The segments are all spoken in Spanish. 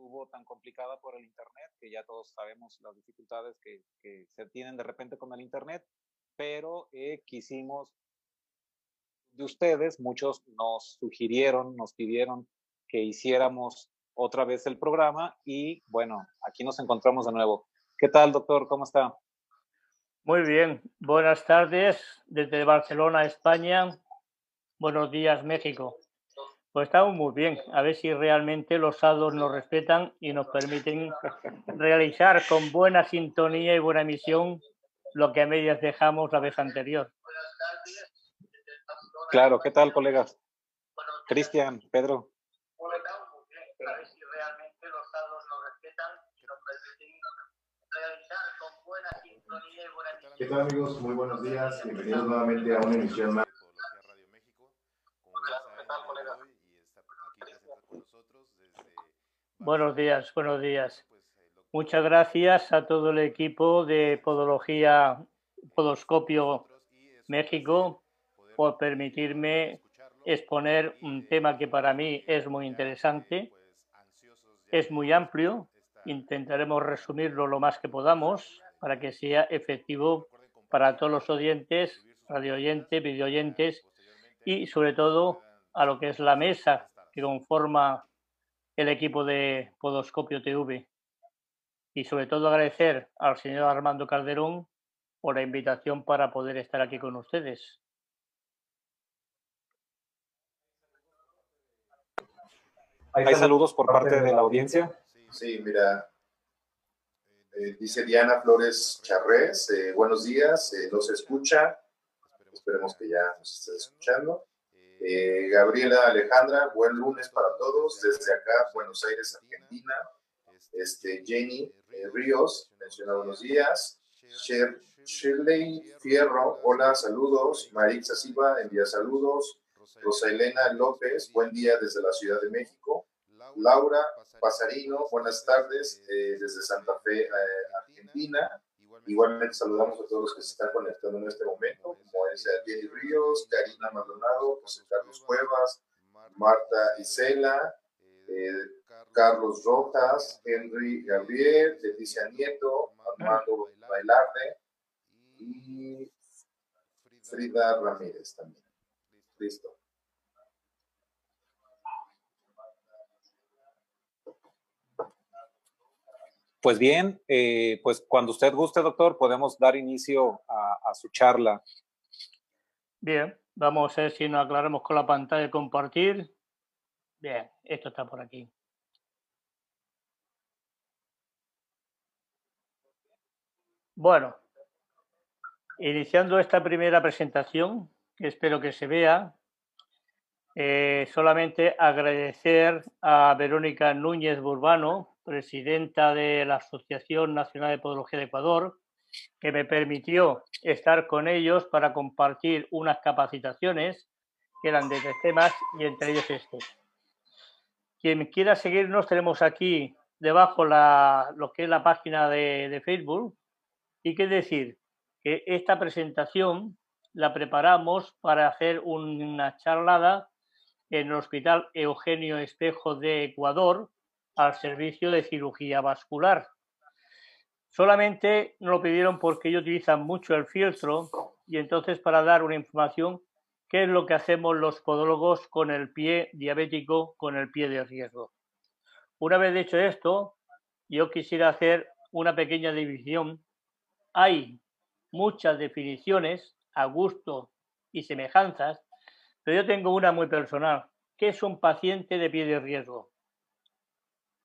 estuvo tan complicada por el Internet, que ya todos sabemos las dificultades que, se tienen de repente con el Internet, pero eh, quisimos de ustedes, muchos nos sugirieron, nos pidieron que hiciéramos otra vez el programa y bueno, aquí nos encontramos de nuevo. ¿Qué tal, doctor? ¿Cómo está? Muy bien, buenas tardes desde Barcelona, España. Buenos días, México. Pues estamos muy bien. A ver si realmente los sábados nos respetan y nos permiten realizar con buena sintonía y buena emisión lo que a medias dejamos la vez anterior. Claro, ¿qué tal, colegas? Cristian, Pedro. ¿Qué tal amigos? Muy buenos días. Bienvenidos nuevamente a una emisión más. Buenos días, buenos días. Muchas gracias a todo el equipo de Podología Podoscopio México por permitirme exponer un tema que para mí es muy interesante, es muy amplio, intentaremos resumirlo lo más que podamos para que sea efectivo para todos los oyentes, radio oyentes, video oyentes y sobre todo a lo que es la mesa que conforma el equipo de Podoscopio TV. Y sobre todo agradecer al señor Armando Calderón por la invitación para poder estar aquí con ustedes. ¿Hay saludos por parte de la audiencia? Sí, mira, eh, dice Diana Flores Charrés, eh, buenos días, eh, nos escucha, esperemos que ya nos esté escuchando. Gabriela Alejandra, buen lunes para todos, desde acá, Buenos Aires, Argentina. Este, Jenny Ríos, menciona buenos días. Shirley Fierro, hola, saludos. Marixa Silva, envía saludos. Rosa Elena López, buen día desde la Ciudad de México. Laura Pasarino, buenas tardes eh, desde Santa Fe, eh, Argentina. Igualmente saludamos a todos los que se están conectando en este momento, como es Jenny Ríos, Karina Maldonado, José Carlos Cuevas, Marta Isela, eh, Carlos Rojas, Henry Gabriel, Leticia Nieto, Armando Bailarde y Frida Ramírez también. Listo. Pues bien, eh, pues cuando usted guste, doctor, podemos dar inicio a, su charla. Bien, vamos a ver si nos aclaramos con la pantalla de compartir. Bien, esto está por aquí. Bueno, iniciando esta primera presentación, que espero que se vea, eh, solamente agradecer a Verónica Núñez Burbano, presidenta de la Asociación Nacional de Podología de Ecuador, que me permitió estar con ellos para compartir unas capacitaciones que eran de tres temas y entre ellos este. Quien quiera seguirnos, tenemos aquí debajo la, lo que es la página de, de Facebook y que decir que esta presentación la preparamos para hacer una charlada en el Hospital Eugenio Espejo de Ecuador al servicio de cirugía vascular. Solamente nos lo pidieron porque ellos utilizan mucho el filtro y entonces para dar una información, ¿qué es lo que hacemos los podólogos con el pie diabético, con el pie de riesgo? Una vez dicho esto, yo quisiera hacer una pequeña división. Hay muchas definiciones a gusto y semejanzas, pero yo tengo una muy personal. ¿Qué es un paciente de pie de riesgo?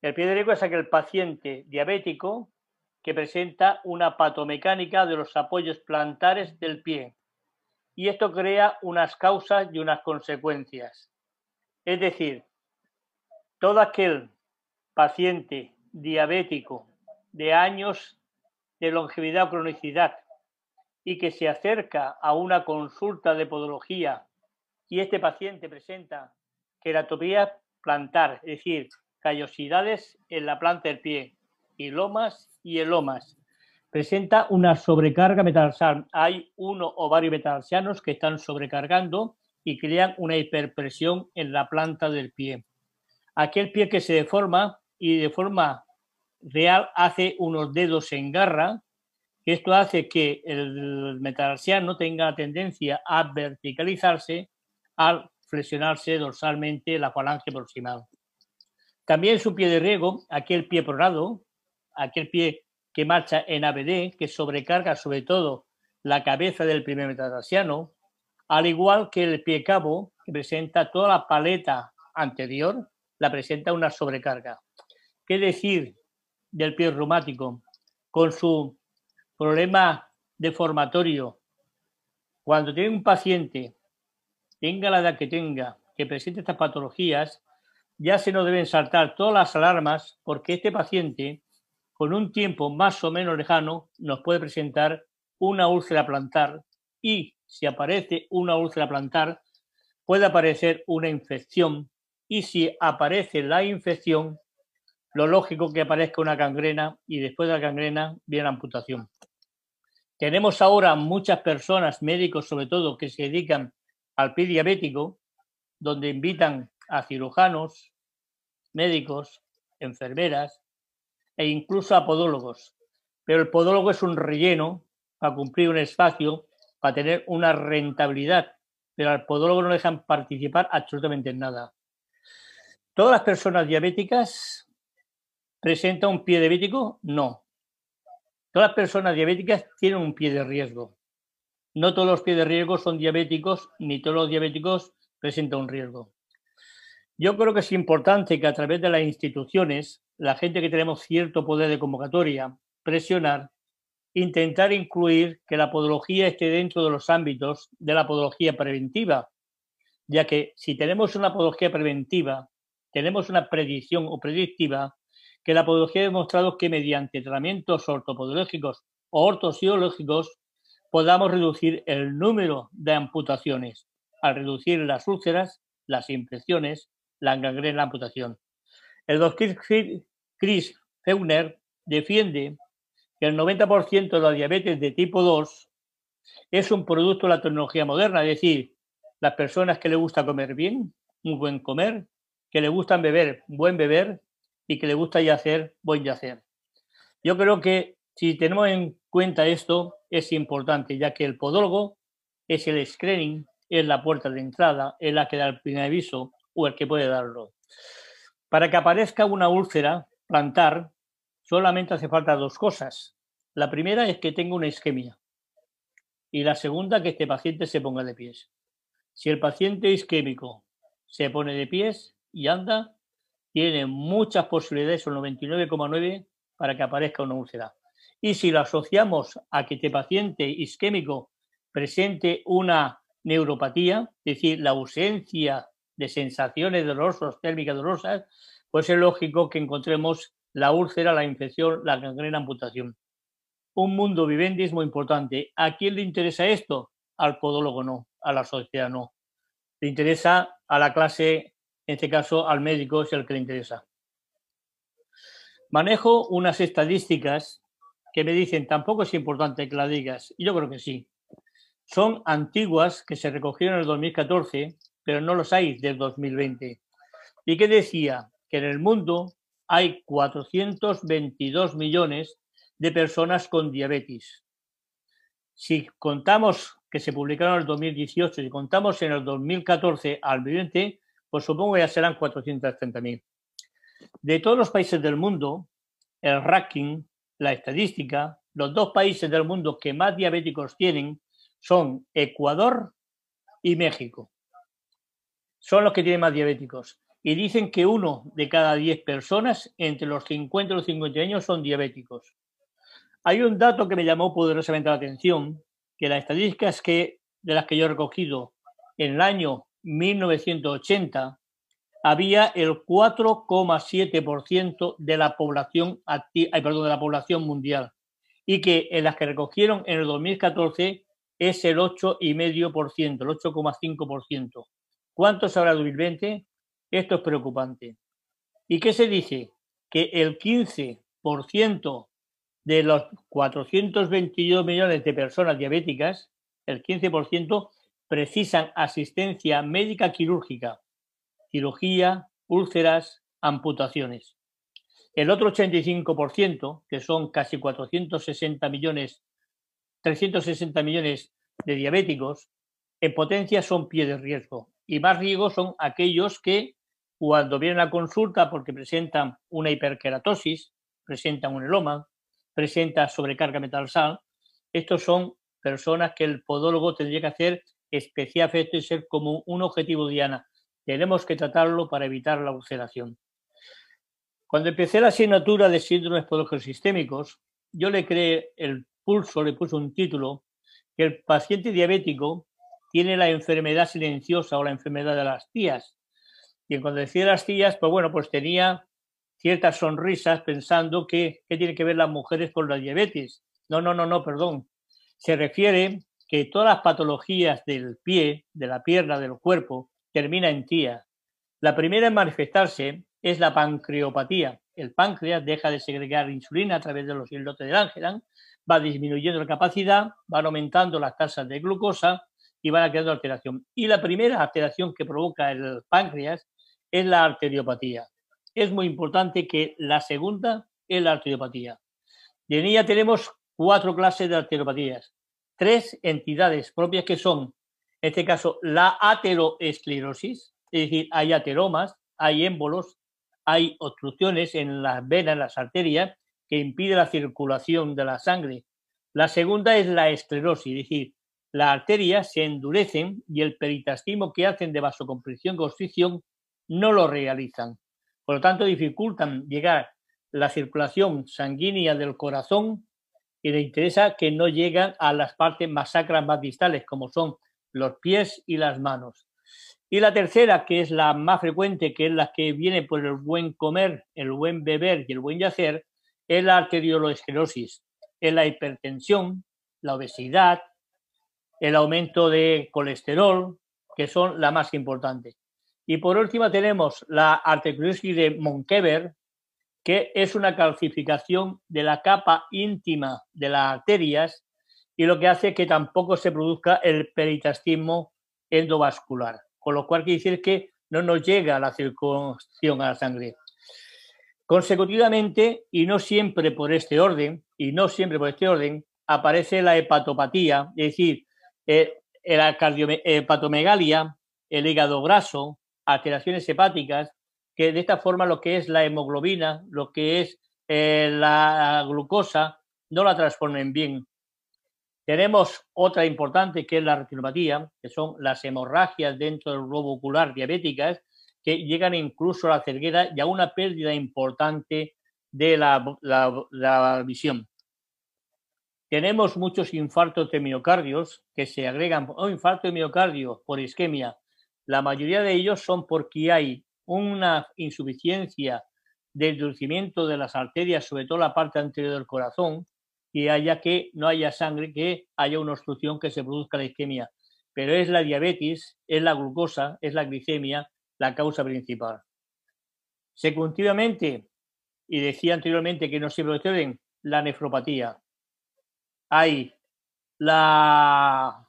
El pie es aquel paciente diabético que presenta una patomecánica de los apoyos plantares del pie. Y esto crea unas causas y unas consecuencias. Es decir, todo aquel paciente diabético de años de longevidad o cronicidad y que se acerca a una consulta de podología y este paciente presenta queratopía plantar, es decir, callosidades en la planta del pie, hilomas y elomas. Presenta una sobrecarga metatarsiana. Hay uno o varios metatarsianos que están sobrecargando y crean una hiperpresión en la planta del pie. Aquel pie que se deforma y de forma real hace unos dedos en garra, esto hace que el metatarsiano tenga tendencia a verticalizarse al flexionarse dorsalmente la falange proximal. También su pie de riego, aquel pie pronado, aquel pie que marcha en ABD, que sobrecarga sobre todo la cabeza del primer metatarsiano, al igual que el pie cabo, que presenta toda la paleta anterior, la presenta una sobrecarga. ¿Qué decir del pie reumático? Con su problema deformatorio, cuando tiene un paciente, tenga la edad que tenga, que presente estas patologías, ya se nos deben saltar todas las alarmas porque este paciente, con un tiempo más o menos lejano, nos puede presentar una úlcera plantar y si aparece una úlcera plantar, puede aparecer una infección y si aparece la infección, lo lógico que aparezca una gangrena y después de la gangrena viene la amputación. Tenemos ahora muchas personas, médicos sobre todo, que se dedican al pie diabético, donde invitan a cirujanos, médicos, enfermeras e incluso a podólogos. Pero el podólogo es un relleno para cumplir un espacio, para tener una rentabilidad, pero al podólogo no dejan participar absolutamente en nada. ¿Todas las personas diabéticas presentan un pie diabético? No. Todas las personas diabéticas tienen un pie de riesgo. No todos los pies de riesgo son diabéticos, ni todos los diabéticos presentan un riesgo. Yo creo que es importante que a través de las instituciones, la gente que tenemos cierto poder de convocatoria, presionar, intentar incluir que la podología esté dentro de los ámbitos de la podología preventiva, ya que si tenemos una podología preventiva, tenemos una predicción o predictiva, que la podología ha demostrado que mediante tratamientos ortopodológicos o ortosiológicos podamos reducir el número de amputaciones, al reducir las úlceras, las infecciones, la gangrena, la amputación. El doctor Chris Feuner defiende que el 90% de la diabetes de tipo 2 es un producto de la tecnología moderna, es decir, las personas que le gusta comer bien, un buen comer, que le gustan beber, buen beber y que le gusta yacer, buen yacer. Yo creo que si tenemos en cuenta esto, es importante, ya que el podólogo es el screening, es la puerta de entrada, es la que da el primer aviso o el que puede darlo. Para que aparezca una úlcera plantar, solamente hace falta dos cosas. La primera es que tenga una isquemia y la segunda que este paciente se ponga de pies. Si el paciente isquémico se pone de pies y anda, tiene muchas posibilidades, un 99,9 para que aparezca una úlcera. Y si lo asociamos a que este paciente isquémico presente una neuropatía, es decir, la ausencia de sensaciones dolorosas, térmicas dolorosas, pues es lógico que encontremos la úlcera, la infección, la gangrena, amputación. Un mundo vivendi es muy importante. ¿A quién le interesa esto? Al podólogo no, a la sociedad no. Le interesa a la clase, en este caso al médico es el que le interesa. Manejo unas estadísticas que me dicen, tampoco es importante que la digas. Y yo creo que sí. Son antiguas que se recogieron en el 2014 pero no los hay del 2020. ¿Y qué decía? Que en el mundo hay 422 millones de personas con diabetes. Si contamos que se publicaron en el 2018 y contamos en el 2014 al 2020, pues supongo que ya serán 430.000. De todos los países del mundo, el ranking, la estadística, los dos países del mundo que más diabéticos tienen son Ecuador y México son los que tienen más diabéticos. Y dicen que uno de cada diez personas entre los 50 y los 50 años son diabéticos. Hay un dato que me llamó poderosamente la atención, que las estadísticas que, de las que yo he recogido en el año 1980, había el 4,7% de la población perdón, de la población mundial y que en las que recogieron en el 2014 es el 8,5%, el 8,5%. ¿Cuántos habrá 2020? Esto es preocupante. ¿Y qué se dice? Que el 15% de los 422 millones de personas diabéticas, el 15% precisan asistencia médica quirúrgica, cirugía, úlceras, amputaciones. El otro 85%, que son casi 460 millones, 360 millones de diabéticos, en potencia son pie de riesgo. Y más riesgo son aquellos que cuando vienen a consulta porque presentan una hiperkeratosis, presentan un eloma, presentan sobrecarga metal-sal, estos son personas que el podólogo tendría que hacer especial efecto y ser como un objetivo diana. Tenemos que tratarlo para evitar la ulceración. Cuando empecé la asignatura de síndromes podológicos sistémicos, yo le creé el pulso, le puse un título, que el paciente diabético tiene la enfermedad silenciosa o la enfermedad de las tías. Y cuando decía las tías, pues bueno, pues tenía ciertas sonrisas pensando que qué tiene que ver las mujeres con la diabetes. No, no, no, no, perdón. Se refiere que todas las patologías del pie, de la pierna, del cuerpo, termina en tía. La primera en manifestarse es la pancreopatía. El páncreas deja de segregar insulina a través de los islotes del Angelan, va disminuyendo la capacidad, van aumentando las tasas de glucosa y van creando alteración. Y la primera alteración que provoca el páncreas es la arteriopatía. Es muy importante que la segunda es la arteriopatía. De en ella tenemos cuatro clases de arteriopatías, tres entidades propias que son, en este caso, la ateroesclerosis, es decir, hay ateromas, hay émbolos, hay obstrucciones en las venas, en las arterias, que impide la circulación de la sangre. La segunda es la esclerosis, es decir, las arterias se endurecen y el peritastismo que hacen de vasocompresión constricción no lo realizan. Por lo tanto, dificultan llegar la circulación sanguínea del corazón y le interesa que no llegan a las partes más sacras, más distales, como son los pies y las manos. Y la tercera, que es la más frecuente, que es la que viene por el buen comer, el buen beber y el buen yacer, es la arteriolosclerosis, es la hipertensión, la obesidad, el aumento de colesterol, que son la más importante. Y por último tenemos la arteriosclerosis de Monkever, que es una calcificación de la capa íntima de las arterias y lo que hace que tampoco se produzca el peritastismo endovascular, con lo cual quiere decir que no nos llega la circulación a la sangre. Consecutivamente, y no siempre por este orden, y no siempre por este orden, aparece la hepatopatía, es decir, la hepatomegalia, el hígado graso, alteraciones hepáticas, que de esta forma lo que es la hemoglobina, lo que es eh, la glucosa, no la transformen bien. Tenemos otra importante que es la retinopatía, que son las hemorragias dentro del globo ocular diabéticas, que llegan incluso a la ceguera y a una pérdida importante de la, visión. Tenemos muchos infartos de miocardios que se agregan, o infarto de miocardio por isquemia. La mayoría de ellos son porque hay una insuficiencia de endulcimiento de las arterias, sobre todo la parte anterior del corazón, y haya que no haya sangre, que haya una obstrucción que se produzca la isquemia. Pero es la diabetes, es la glucosa, es la glicemia la causa principal. Secundivamente, y decía anteriormente que no siempre lo la nefropatía. Hay la,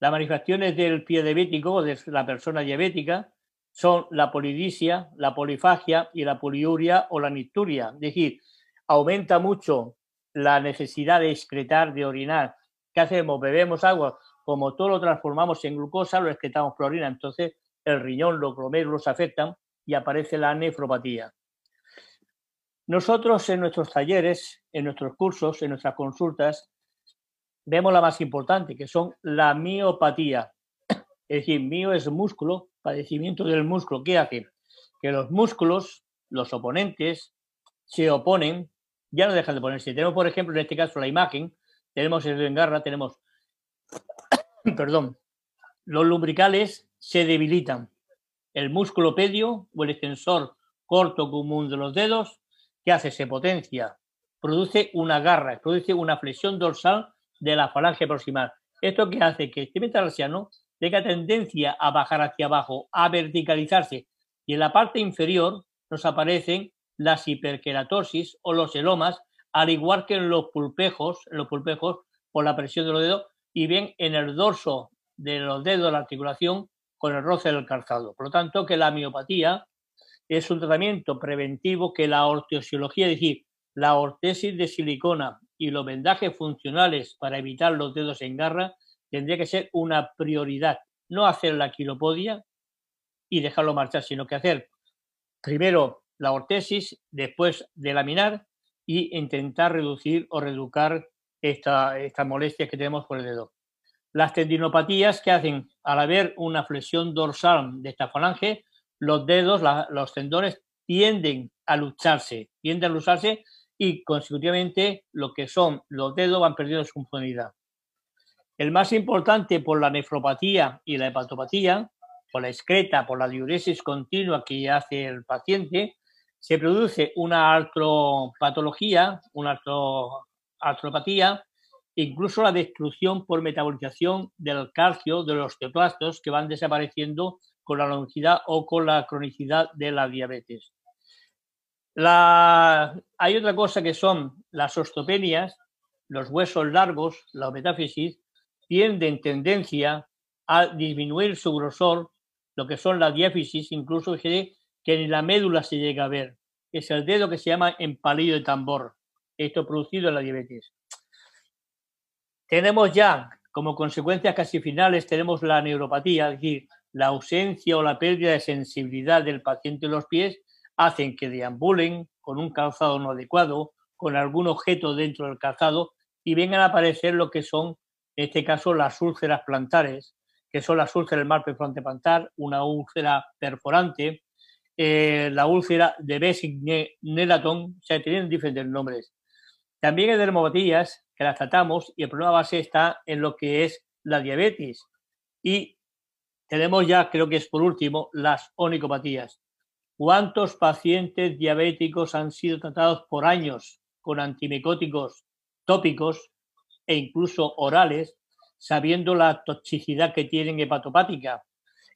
las manifestaciones del pie diabético, de la persona diabética, son la polidisia, la polifagia y la poliuria o la nicturia. Es decir, aumenta mucho la necesidad de excretar, de orinar. ¿Qué hacemos? Bebemos agua, como todo lo transformamos en glucosa, lo excretamos por orina. Entonces, el riñón, los glomérulos afectan y aparece la nefropatía. Nosotros en nuestros talleres, en nuestros cursos, en nuestras consultas, vemos la más importante, que son la miopatía. Es decir, mío es músculo, padecimiento del músculo. ¿Qué hace? Que los músculos, los oponentes, se oponen, ya no dejan de ponerse. Tenemos, por ejemplo, en este caso la imagen, tenemos el engarra, tenemos, perdón, los lumbricales se debilitan. El músculo pedio o el extensor corto común de los dedos, ¿qué hace? Se potencia, produce una garra, produce una flexión dorsal de la falange proximal. Esto que hace que este metatarsiano tenga tendencia a bajar hacia abajo, a verticalizarse. Y en la parte inferior nos aparecen las hiperkeratosis o los elomas, al igual que en los pulpejos, en los pulpejos por la presión de los dedos, y bien en el dorso de los dedos, la articulación, con el roce del calzado. Por lo tanto, que la miopatía es un tratamiento preventivo que la ortosiología, es decir, la ortesis de silicona y los vendajes funcionales para evitar los dedos en garra, tendría que ser una prioridad. No hacer la quiropodia y dejarlo marchar, sino que hacer primero la ortesis, después de laminar y intentar reducir o reeducar esta, estas molestias que tenemos por el dedo. Las tendinopatías que hacen al haber una flexión dorsal de esta falange, los dedos, los tendones tienden a lucharse, tienden a lucharse y consecutivamente lo que son los dedos van perdiendo su funcionalidad. El más importante por la nefropatía y la hepatopatía, por la excreta, por la diuresis continua que hace el paciente, se produce una artropatología, una artropatía, incluso la destrucción por metabolización del calcio de los osteoplastos que van desapareciendo con la longevidad o con la cronicidad de la diabetes. Hay otra cosa que son las osteopenias, los huesos largos, la metáfisis, tienden tendencia a disminuir su grosor, lo que son la diáfisis, incluso que, ni la médula se llega a ver. Es el dedo que se llama empalillo de tambor, esto producido en la diabetes. Tenemos ya, como consecuencias casi finales, tenemos la neuropatía, es decir, la ausencia o la pérdida de sensibilidad del paciente en los pies hacen que deambulen con un calzado no adecuado, con algún objeto dentro del calzado y vengan a aparecer lo que son, en este caso, las úlceras plantares, que son las úlceras del marpe plantar, una úlcera perforante, eh, la úlcera de Bessic-Nelaton, o sea, tienen diferentes nombres. También hay dermopatías que las tratamos y el problema base está en lo que es la diabetes. Y tenemos ya, creo que es por último, las onicopatías. ¿Cuántos pacientes diabéticos han sido tratados por años con antimicóticos tópicos e incluso orales, sabiendo la toxicidad que tienen hepatopática?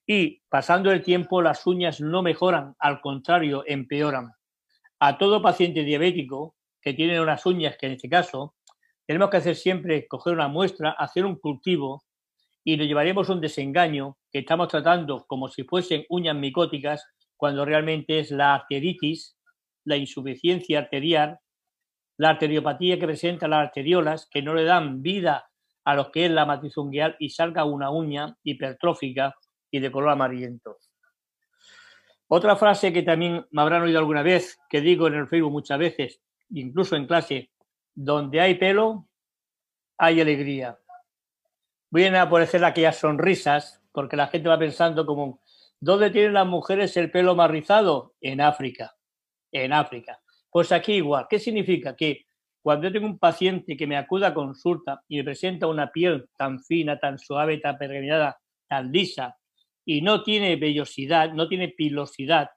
Y pasando el tiempo, las uñas no mejoran, al contrario, empeoran. A todo paciente diabético que tiene unas uñas, que en este caso, tenemos que hacer siempre, coger una muestra, hacer un cultivo y le llevaremos un desengaño que estamos tratando como si fuesen uñas micóticas cuando realmente es la arteritis, la insuficiencia arterial, la arteriopatía que presenta las arteriolas, que no le dan vida a lo que es la matriz unguial y salga una uña hipertrófica y de color amarillento. Otra frase que también me habrán oído alguna vez, que digo en el Facebook muchas veces, incluso en clase, donde hay pelo, hay alegría. Vienen a aparecer aquellas sonrisas, porque la gente va pensando como, ¿Dónde tienen las mujeres el pelo más rizado? En África. En África. Pues aquí igual. ¿Qué significa? Que cuando yo tengo un paciente que me acuda a consulta y me presenta una piel tan fina, tan suave, tan pergeminada, tan lisa, y no tiene vellosidad, no tiene pilosidad,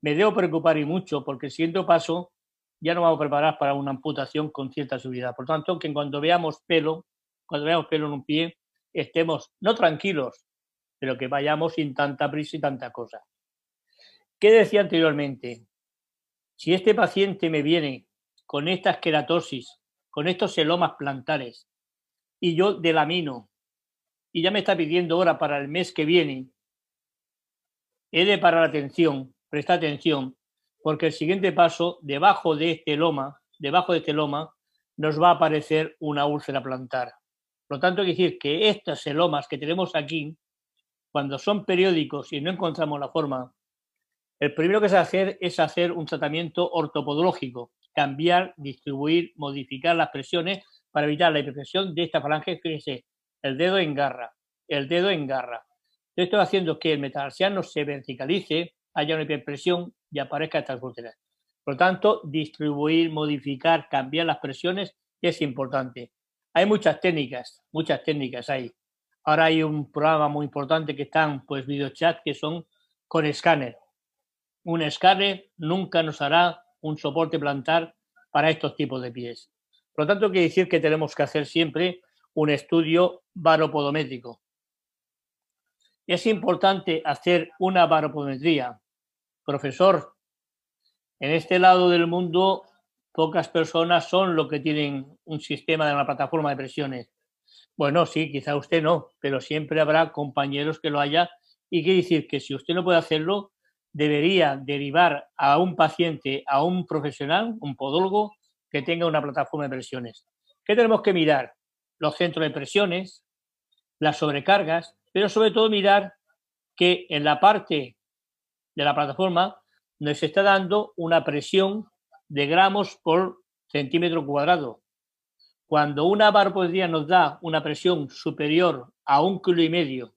me debo preocupar y mucho porque el siguiente paso ya no vamos a preparar para una amputación con cierta seguridad. Por tanto, que cuando veamos pelo, cuando veamos pelo en un pie, estemos no tranquilos, pero que vayamos sin tanta prisa y tanta cosa. ¿Qué decía anteriormente? Si este paciente me viene con esta esqueratosis, con estos celomas plantares, y yo delamino, y ya me está pidiendo hora para el mes que viene, he de parar atención, presta atención, porque el siguiente paso, debajo de este loma, debajo de este loma, nos va a aparecer una úlcera plantar. Por lo tanto, hay que decir que estas celomas que tenemos aquí cuando son periódicos y no encontramos la forma, el primero que se hacer es hacer un tratamiento ortopodológico, cambiar, distribuir, modificar las presiones para evitar la hiperpresión de esta falange. Fíjense, el dedo engarra, el dedo engarra. Esto haciendo que el metatarsiano se verticalice, haya una hiperpresión y aparezca estas úlceras. Por lo tanto, distribuir, modificar, cambiar las presiones es importante. Hay muchas técnicas, muchas técnicas hay. Ahora hay un programa muy importante que están, pues, videochat que son con escáner. Un escáner nunca nos hará un soporte plantar para estos tipos de pies. Por lo tanto, quiere decir que tenemos que hacer siempre un estudio baropodométrico. Es importante hacer una baropodometría. Profesor, en este lado del mundo pocas personas son los que tienen un sistema de una plataforma de presiones. Bueno, sí, quizá usted no, pero siempre habrá compañeros que lo haya y quiere decir que si usted no puede hacerlo, debería derivar a un paciente, a un profesional, un podólogo, que tenga una plataforma de presiones. ¿Qué tenemos que mirar? Los centros de presiones, las sobrecargas, pero sobre todo mirar que en la parte de la plataforma nos está dando una presión de gramos por centímetro cuadrado. Cuando una día nos da una presión superior a un kilo y medio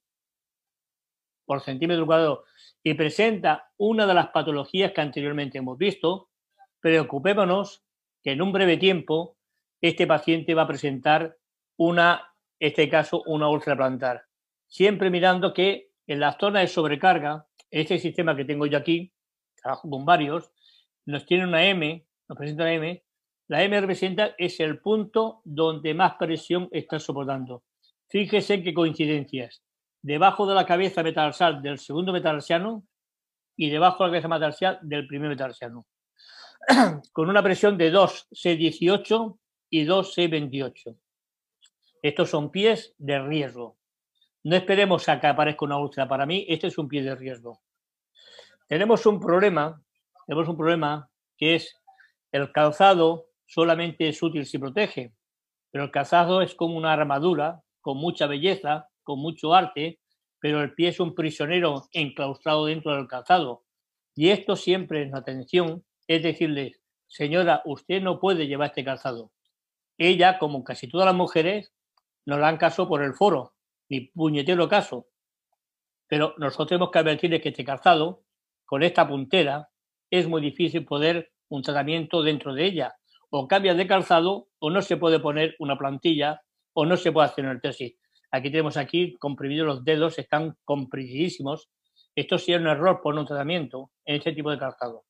por centímetro cuadrado y presenta una de las patologías que anteriormente hemos visto, preocupémonos que en un breve tiempo este paciente va a presentar una, en este caso, una úlcera plantar. Siempre mirando que en la zona de sobrecarga, este sistema que tengo yo aquí, trabajo con varios, nos tiene una M, nos presenta una M, la M representa es el punto donde más presión está soportando. Fíjese qué coincidencias. Debajo de la cabeza metatarsal del segundo metatarsiano y debajo de la cabeza metatarsal del primer metatarsiano. Con una presión de 2C18 y 2C28. Estos son pies de riesgo. No esperemos a que aparezca una úlcera. Para mí, este es un pie de riesgo. Tenemos un problema, tenemos un problema que es el calzado solamente es útil si protege, pero el calzado es como una armadura con mucha belleza, con mucho arte, pero el pie es un prisionero enclaustrado dentro del calzado. Y esto siempre en atención es decirle, señora, usted no puede llevar este calzado. Ella, como casi todas las mujeres, nos dan caso por el foro, ni puñetero caso. Pero nosotros tenemos que advertirles que este calzado, con esta puntera, es muy difícil poder un tratamiento dentro de ella, o cambia de calzado o no se puede poner una plantilla o no se puede hacer el tesis. Aquí tenemos aquí comprimidos los dedos, están comprimidísimos. Esto sí es un error por un tratamiento en este tipo de calzado.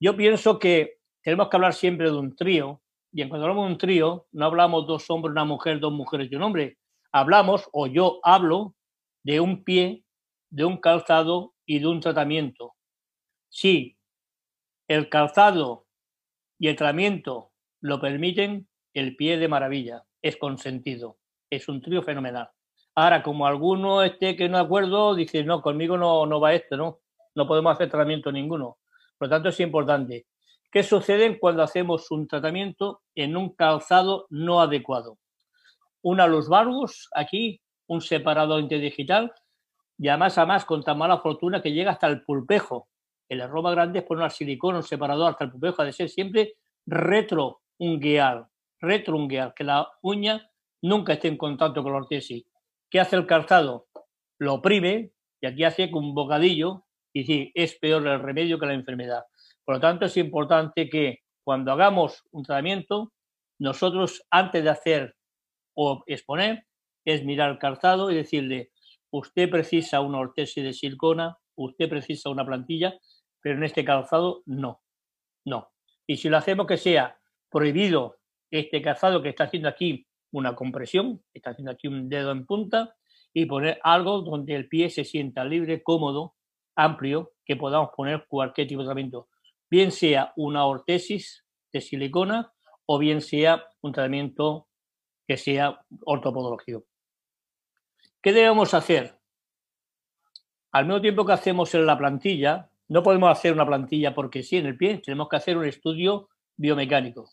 Yo pienso que tenemos que hablar siempre de un trío y cuando hablamos de un trío no hablamos dos hombres, una mujer, dos mujeres y un hombre. Hablamos o yo hablo de un pie, de un calzado y de un tratamiento. Si el calzado y el tratamiento lo permiten, el pie de maravilla, es consentido, es un trío fenomenal. Ahora, como alguno esté que no acuerdo, dice, no, conmigo no, no va esto, ¿no? No podemos hacer tratamiento ninguno. Por lo tanto, es importante. ¿Qué sucede cuando hacemos un tratamiento en un calzado no adecuado? Una luz vargus, aquí, un separador interdigital, y además, además, con tan mala fortuna que llega hasta el pulpejo, el arroba grande es poner silicona, un separador hasta el pulpejo, ha de ser siempre retroungueal, retroungueal, que la uña nunca esté en contacto con la ortesis. ¿Qué hace el calzado? Lo oprime y aquí hace un bocadillo y sí, es peor el remedio que la enfermedad. Por lo tanto, es importante que cuando hagamos un tratamiento, nosotros antes de hacer o exponer, es mirar el calzado y decirle, usted precisa una ortesis de silicona, usted precisa una plantilla, pero en este calzado no, no. Y si lo hacemos que sea prohibido este calzado que está haciendo aquí una compresión, está haciendo aquí un dedo en punta, y poner algo donde el pie se sienta libre, cómodo, amplio, que podamos poner cualquier tipo de tratamiento, bien sea una ortesis de silicona o bien sea un tratamiento que sea ortopodológico. ¿Qué debemos hacer? Al mismo tiempo que hacemos en la plantilla, no podemos hacer una plantilla porque sí en el pie, tenemos que hacer un estudio biomecánico.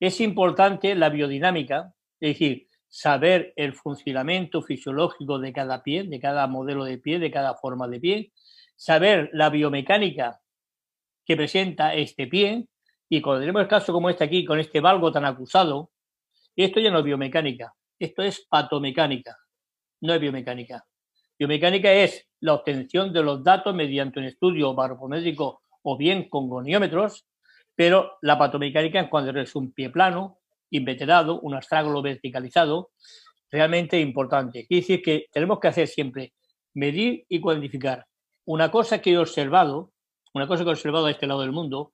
Es importante la biodinámica, es decir, saber el funcionamiento fisiológico de cada pie, de cada modelo de pie, de cada forma de pie, saber la biomecánica que presenta este pie y cuando tenemos el caso como este aquí, con este valgo tan acusado, esto ya no es biomecánica, esto es patomecánica, no es biomecánica. Biomecánica es la obtención de los datos mediante un estudio barométrico o bien con goniómetros, pero la patomecánica es cuando es un pie plano, inveterado, un astrágalo verticalizado, realmente importante. Quiere decir que tenemos que hacer siempre medir y cuantificar. Una cosa que he observado, una cosa que he observado a este lado del mundo,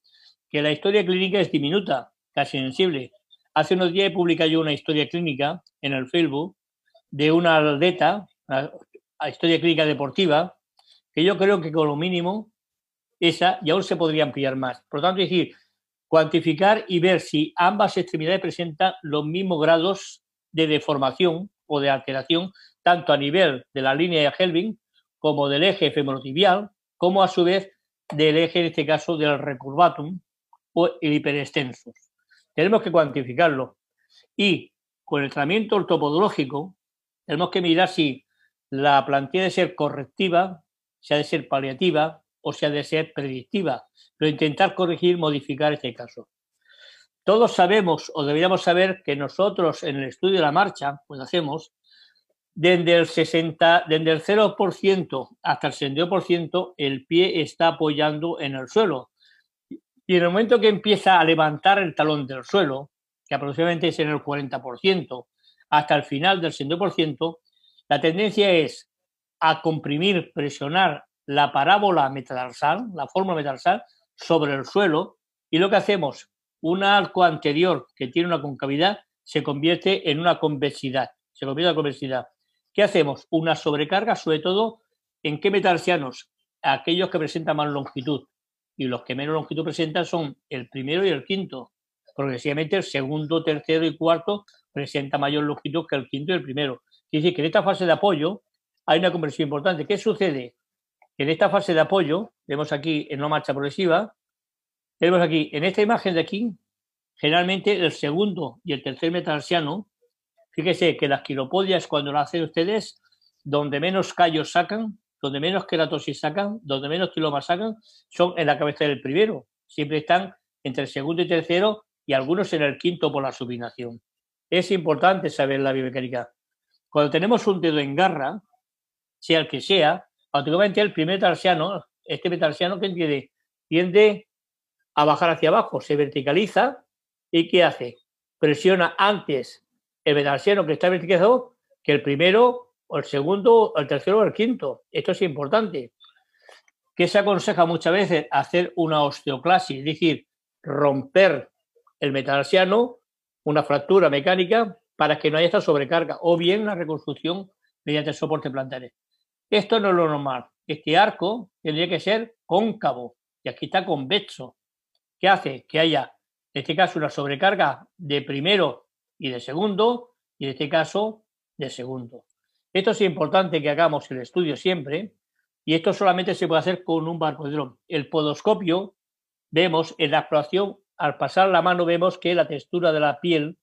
que la historia clínica es diminuta, casi sensible. Hace unos días he publicado yo una historia clínica en el Facebook de una atleta, a historia clínica deportiva, que yo creo que con lo mínimo esa y aún se podría ampliar más. Por lo tanto, es decir, cuantificar y ver si ambas extremidades presentan los mismos grados de deformación o de alteración, tanto a nivel de la línea de Helving como del eje femorotibial, como a su vez del eje, en este caso, del recurvatum o el hiperextensus. Tenemos que cuantificarlo. Y con el tratamiento ortopodológico, tenemos que mirar si la plantilla de ser correctiva, si ha de ser paliativa o si ha de ser predictiva, pero intentar corregir, modificar este caso. Todos sabemos o deberíamos saber que nosotros en el estudio de la marcha, pues hacemos desde el 60, desde el 0% hasta el 62%, el pie está apoyando en el suelo. Y en el momento que empieza a levantar el talón del suelo, que aproximadamente es en el 40%, hasta el final del 62%, la tendencia es a comprimir, presionar la parábola metatarsal, la forma metatarsal, sobre el suelo, y lo que hacemos, un arco anterior que tiene una concavidad se convierte en una convexidad, se convierte en convexidad. ¿Qué hacemos? Una sobrecarga, sobre todo, ¿en qué metalsianos? Aquellos que presentan más longitud. Y los que menos longitud presentan son el primero y el quinto. Progresivamente el segundo, tercero y cuarto presenta mayor longitud que el quinto y el primero. Quiere decir que en esta fase de apoyo hay una conversión importante. ¿Qué sucede? En esta fase de apoyo, vemos aquí en una marcha progresiva, tenemos aquí, en esta imagen de aquí, generalmente el segundo y el tercer metalsiano Fíjese que las quiropodias, cuando lo hacen ustedes, donde menos callos sacan, donde menos queratosis sacan, donde menos tilomas sacan, son en la cabeza del primero. Siempre están entre el segundo y tercero y algunos en el quinto por la subinación. Es importante saber la biomecánica. Cuando tenemos un dedo en garra, sea el que sea, automáticamente el primer metalsiano, este metalsiano que tiende, tiende a bajar hacia abajo, se verticaliza y ¿qué hace? Presiona antes el metalsiano que está verticalizado que el primero, o el segundo, o el tercero o el quinto. Esto es importante. ¿Qué se aconseja muchas veces? Hacer una osteoclasis, es decir, romper el metalsiano, una fractura mecánica, para que no haya esta sobrecarga, o bien la reconstrucción mediante soporte plantares. Esto no es lo normal. Este arco tendría que ser cóncavo y aquí está convexo. ¿Qué hace? Que haya, en este caso, una sobrecarga de primero y de segundo, y en este caso de segundo. Esto es importante que hagamos el estudio siempre, y esto solamente se puede hacer con un barco de dron. El podoscopio, vemos en la exploración, al pasar la mano, vemos que la textura de la piel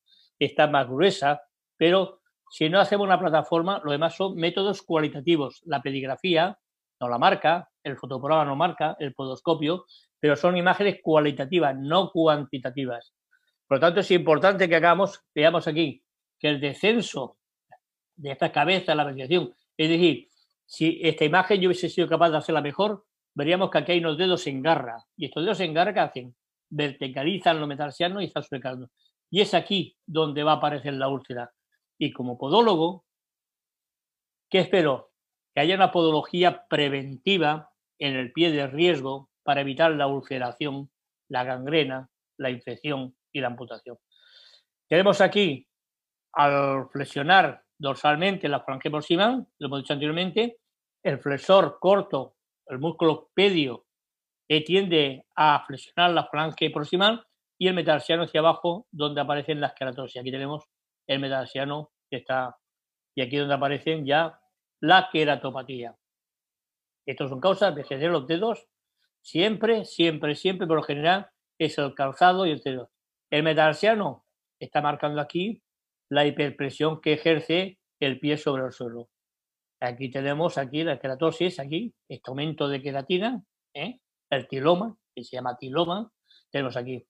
está más gruesa, pero si no hacemos una plataforma, lo demás son métodos cualitativos. La pedigrafía no la marca, el fotoprograma no marca, el podoscopio, pero son imágenes cualitativas, no cuantitativas. Por lo tanto, es importante que hagamos, veamos aquí, que el descenso de esta cabeza, la radiación, es decir, si esta imagen yo hubiese sido capaz de hacerla mejor, veríamos que aquí hay unos dedos en garra. Y estos dedos en garra, ¿qué hacen? Verticalizan lo metalsiano y están suecando. Y es aquí donde va a aparecer la úlcera. Y como podólogo, ¿qué espero? Que haya una podología preventiva en el pie de riesgo para evitar la ulceración, la gangrena, la infección y la amputación. Tenemos aquí, al flexionar dorsalmente la falange proximal, lo hemos dicho anteriormente, el flexor corto, el músculo pedio, que tiende a flexionar la falange proximal y el metarsiano hacia abajo, donde aparecen las queratosis. Aquí tenemos el metarsiano que está, y aquí donde aparecen ya la queratopatía. Estos son causas de generar los dedos, siempre, siempre, siempre, por lo general, es el calzado y el dedo. El metalsiano está marcando aquí la hiperpresión que ejerce el pie sobre el suelo. Aquí tenemos aquí la queratosis, aquí, este aumento de queratina, ¿eh? el tiloma, que se llama tiloma, tenemos aquí.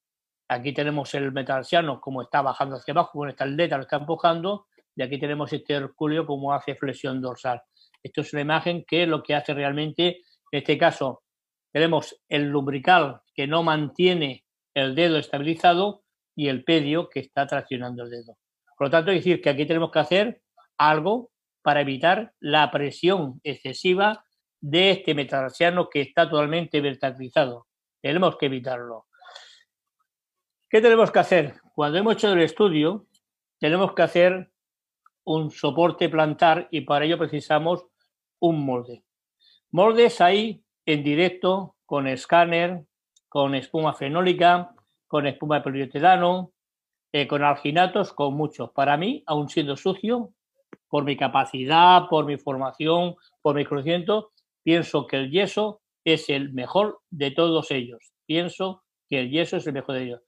Aquí tenemos el metalsiano como está bajando hacia abajo, con esta atleta lo está empujando, y aquí tenemos este hercúleo como hace flexión dorsal. Esto es una imagen que lo que hace realmente, en este caso, tenemos el lumbrical que no mantiene el dedo estabilizado y el pedio que está traccionando el dedo. Por lo tanto, decir que aquí tenemos que hacer algo para evitar la presión excesiva de este metatarsiano que está totalmente verticalizado. Tenemos que evitarlo. ¿Qué tenemos que hacer? Cuando hemos hecho el estudio, tenemos que hacer un soporte plantar y para ello precisamos un molde. Moldes ahí en directo con escáner, con espuma fenólica, con espuma de poliuretano, eh, con alginatos, con muchos. Para mí, aún siendo sucio, por mi capacidad, por mi formación, por mi conocimiento, pienso que el yeso es el mejor de todos ellos. Pienso que el yeso es el mejor de ellos.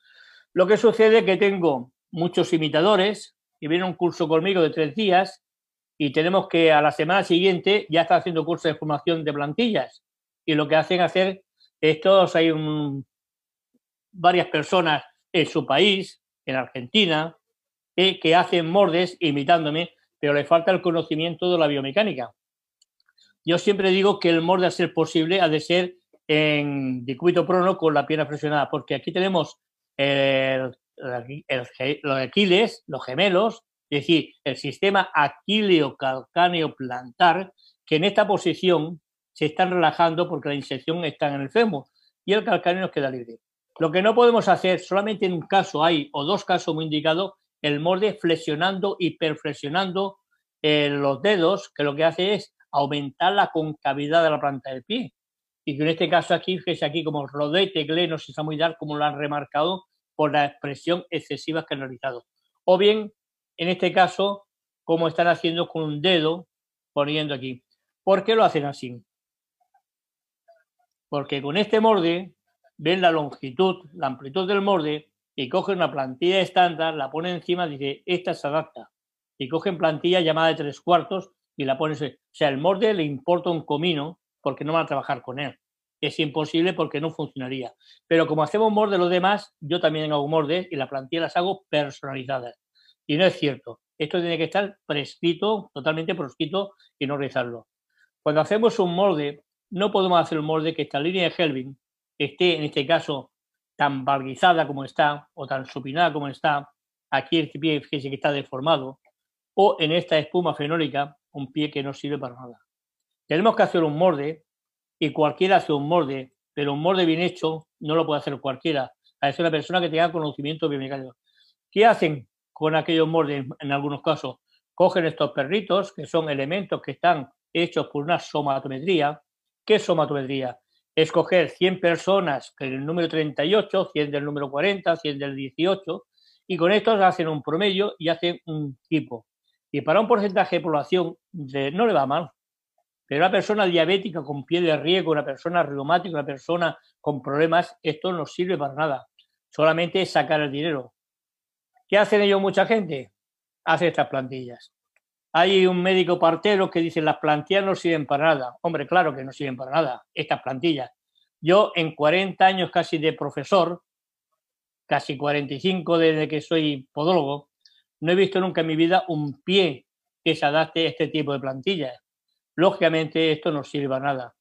Lo que sucede es que tengo muchos imitadores y viene un curso conmigo de tres días y tenemos que a la semana siguiente ya estar haciendo curso de formación de plantillas. Y lo que hacen hacer es todos, hay varias personas en su país, en Argentina, eh, que hacen mordes imitándome, pero le falta el conocimiento de la biomecánica. Yo siempre digo que el morde a ser posible ha de ser en decúbito prono con la pierna flexionada, porque aquí tenemos el, los aquiles, los gemelos, es decir, el sistema aquileo-calcáneo plantar, que en esta posición se están relajando porque la inserción está en el fémur y el calcáneo nos queda libre. Lo que no podemos hacer, solamente en un caso hay, o dos casos muy indicados, el morde flexionando, hiperflexionando eh, los dedos, que lo que hace es aumentar la concavidad de la planta del pie. Y que en este caso aquí, fíjese aquí como rodete, gleno, si está muy dar, como lo han remarcado, por la expresión excesiva que han realizado. O bien, en este caso, como están haciendo con un dedo, poniendo aquí. ¿Por qué lo hacen así? Porque con este morde ven la longitud, la amplitud del morde y cogen una plantilla estándar, la ponen encima dice, esta se adapta. Y cogen plantilla llamada de tres cuartos y la ponen. O sea, el morde le importa un comino porque no van a trabajar con él es imposible porque no funcionaría. Pero como hacemos morde los demás, yo también hago morde y la plantilla las hago personalizadas. Y no es cierto. Esto tiene que estar prescrito, totalmente proscrito y no realizarlo. Cuando hacemos un molde, no podemos hacer un molde que esta línea de Helvin esté, en este caso, tan valguizada como está o tan supinada como está. Aquí el pie, fíjese que está deformado. O en esta espuma fenólica, un pie que no sirve para nada. Tenemos que hacer un molde y cualquiera hace un molde, pero un molde bien hecho no lo puede hacer cualquiera. Ser una persona que tenga conocimiento biomecánico. ¿Qué hacen con aquellos moldes en algunos casos? Cogen estos perritos, que son elementos que están hechos por una somatometría. ¿Qué es somatometría? Escoger 100 personas del número 38, 100 del número 40, 100 del 18, y con estos hacen un promedio y hacen un tipo. Y para un porcentaje de población no le va mal, pero una persona diabética con pie de riesgo, una persona reumática, una persona con problemas, esto no sirve para nada. Solamente es sacar el dinero. ¿Qué hacen ellos mucha gente? Hace estas plantillas. Hay un médico partero que dice las plantillas no sirven para nada. Hombre, claro que no sirven para nada, estas plantillas. Yo en 40 años casi de profesor, casi 45 desde que soy podólogo, no he visto nunca en mi vida un pie que se adapte a este tipo de plantillas lógicamente esto no sirve a nada.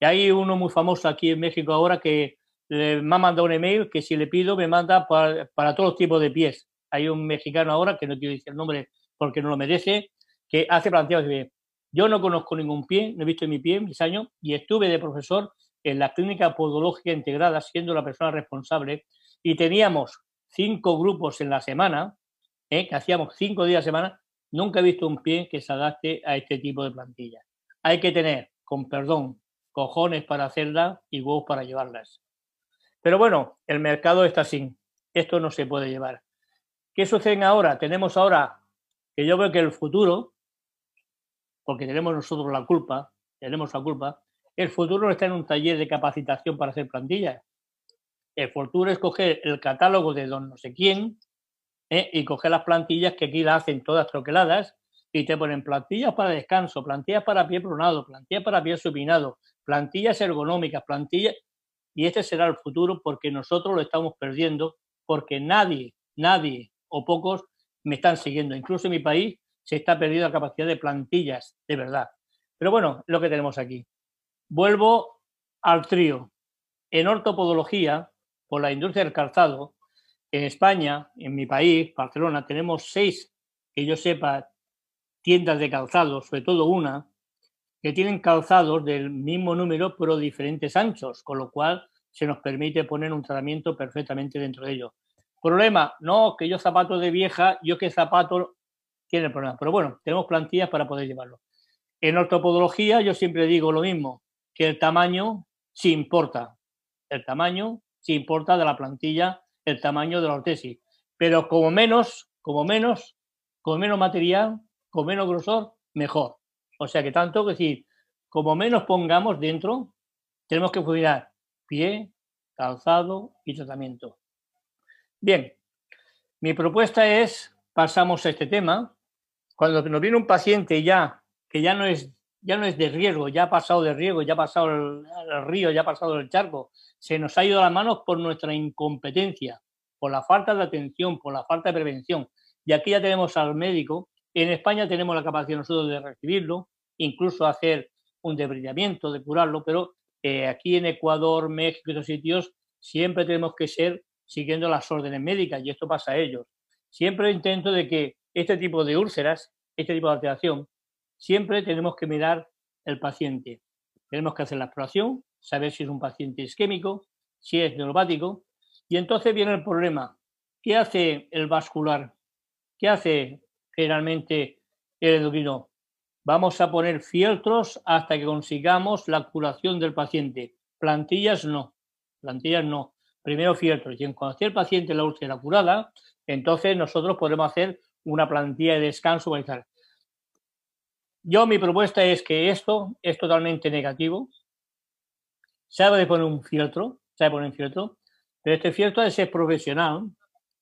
Y hay uno muy famoso aquí en México ahora que me ha mandado un email que si le pido me manda para, todos los tipos de pies. Hay un mexicano ahora, que no quiero decir el nombre porque no lo merece, que hace planteados de yo no conozco ningún pie, no he visto mi pie en mis años y estuve de profesor en la clínica podológica integrada siendo la persona responsable y teníamos cinco grupos en la semana, ¿eh? que hacíamos cinco días a semana, nunca he visto un pie que se adapte a este tipo de plantillas hay que tener, con perdón, cojones para hacerlas y huevos para llevarlas. Pero bueno, el mercado está así. Esto no se puede llevar. ¿Qué sucede ahora? Tenemos ahora que yo veo que el futuro, porque tenemos nosotros la culpa, tenemos la culpa, el futuro no está en un taller de capacitación para hacer plantillas. El futuro es coger el catálogo de don no sé quién ¿eh? y coger las plantillas que aquí las hacen todas troqueladas y te ponen plantillas para descanso, plantillas para pie pronado, plantillas para pie supinado, plantillas ergonómicas, plantillas... Y este será el futuro porque nosotros lo estamos perdiendo, porque nadie, nadie o pocos me están siguiendo. Incluso en mi país se está perdiendo la capacidad de plantillas, de verdad. Pero bueno, lo que tenemos aquí. Vuelvo al trío. En ortopodología, por la industria del calzado, en España, en mi país, Barcelona, tenemos seis, que yo sepa, tiendas de calzados, sobre todo una, que tienen calzados del mismo número pero diferentes anchos, con lo cual se nos permite poner un tratamiento perfectamente dentro de ello. Problema, no, que yo zapato de vieja, yo que zapato tiene problema. Pero bueno, tenemos plantillas para poder llevarlo. En ortopodología yo siempre digo lo mismo, que el tamaño sí importa. El tamaño sí importa de la plantilla, el tamaño de la ortesis. Pero como menos, como menos, como menos material, con menos grosor, mejor. O sea que tanto que decir, como menos pongamos dentro, tenemos que cuidar pie, calzado y tratamiento. Bien, mi propuesta es, pasamos a este tema, cuando nos viene un paciente ya que ya no es ya no es de riesgo, ya ha pasado de riesgo, ya ha pasado el, río, ya ha pasado el charco, se nos ha ido a las manos por nuestra incompetencia, por la falta de atención, por la falta de prevención. Y aquí ya tenemos al médico. En España tenemos la capacidad nosotros de recibirlo, incluso hacer un debridamiento, de curarlo, pero eh, aquí en Ecuador, México y otros sitios siempre tenemos que ser siguiendo las órdenes médicas y esto pasa a ellos. Siempre intento de que este tipo de úlceras, este tipo de alteración, siempre tenemos que mirar el paciente. Tenemos que hacer la exploración, saber si es un paciente isquémico, si es neuropático, y entonces viene el problema. ¿Qué hace el vascular? ¿Qué hace generalmente el endocrino? Vamos a poner fieltros hasta que consigamos la curación del paciente. Plantillas no. Plantillas no. Primero fieltros. Y en cuanto esté el paciente la úlcera curada, entonces nosotros podemos hacer una plantilla de descanso para yo mi propuesta es que esto es totalmente negativo. De poner un filtro, se ha de poner un filtro, pero este filtro ha de ser profesional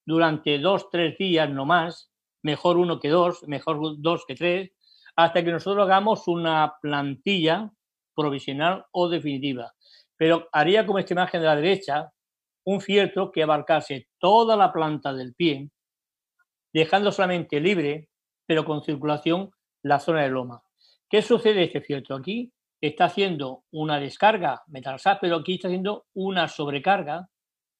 durante dos, tres días no más, mejor uno que dos, mejor dos que tres, hasta que nosotros hagamos una plantilla provisional o definitiva. Pero haría como esta imagen de la derecha un fieltro que abarcase toda la planta del pie, dejando solamente libre, pero con circulación la zona de loma. ¿Qué sucede este fieltro? Aquí está haciendo una descarga metalsat, pero aquí está haciendo una sobrecarga,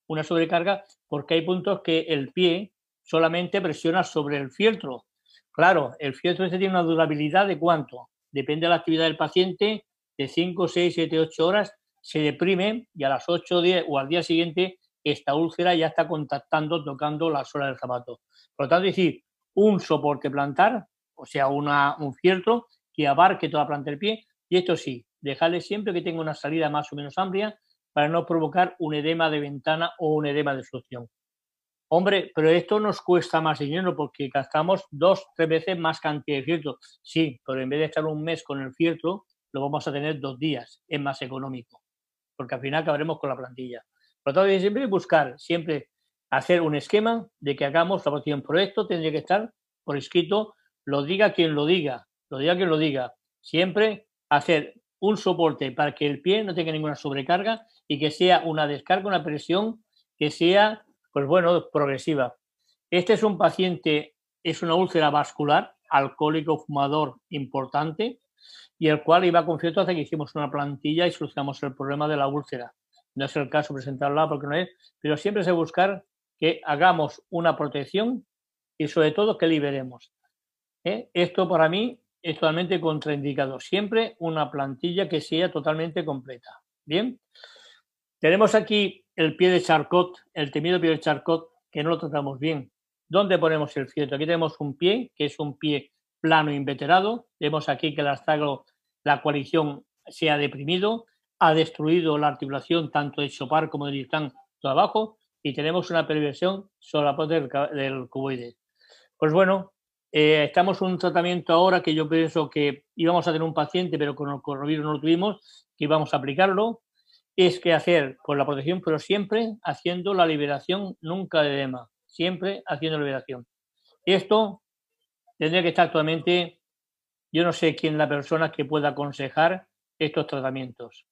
una sobrecarga porque hay puntos que el pie solamente presiona sobre el fieltro. Claro, el fieltro este tiene una durabilidad de cuánto? Depende de la actividad del paciente, de 5, 6, 7, 8 horas, se deprime y a las 8 10, o al día siguiente esta úlcera ya está contactando, tocando la suela del zapato. Por lo tanto, es decir, un soporte plantar o sea, un fieltro que abarque toda la planta del pie. Y esto sí, dejarle siempre que tenga una salida más o menos amplia para no provocar un edema de ventana o un edema de succión. Hombre, pero esto nos cuesta más dinero porque gastamos dos, tres veces más cantidad de fieltro. Sí, pero en vez de estar un mes con el fieltro, lo vamos a tener dos días. Es más económico, porque al final acabaremos con la plantilla. Por lo tanto, siempre buscar, siempre hacer un esquema de que hagamos la por esto, tendría que estar por escrito lo diga quien lo diga, lo diga quien lo diga, siempre hacer un soporte para que el pie no tenga ninguna sobrecarga y que sea una descarga, una presión que sea, pues bueno, progresiva. Este es un paciente, es una úlcera vascular, alcohólico fumador importante, y el cual iba con hasta que hicimos una plantilla y solucionamos el problema de la úlcera. No es el caso presentarla porque no es, pero siempre se buscar que hagamos una protección y sobre todo que liberemos. ¿Eh? Esto para mí es totalmente contraindicado. Siempre una plantilla que sea totalmente completa. Bien. Tenemos aquí el pie de Charcot, el temido pie de Charcot, que no lo tratamos bien. ¿Dónde ponemos el fieltro? Aquí tenemos un pie, que es un pie plano inveterado. Vemos aquí que el astagro, la coalición se ha deprimido, ha destruido la articulación tanto de Chopar como de Listán todo abajo y tenemos una perversión sobre la parte del, del cuboide. Pues bueno, eh, estamos en un tratamiento ahora que yo pienso que íbamos a tener un paciente, pero con el coronavirus no lo tuvimos, que íbamos a aplicarlo. Es que hacer con la protección, pero siempre haciendo la liberación, nunca de edema, siempre haciendo liberación. Esto tendría que estar actualmente, yo no sé quién la persona que pueda aconsejar estos tratamientos.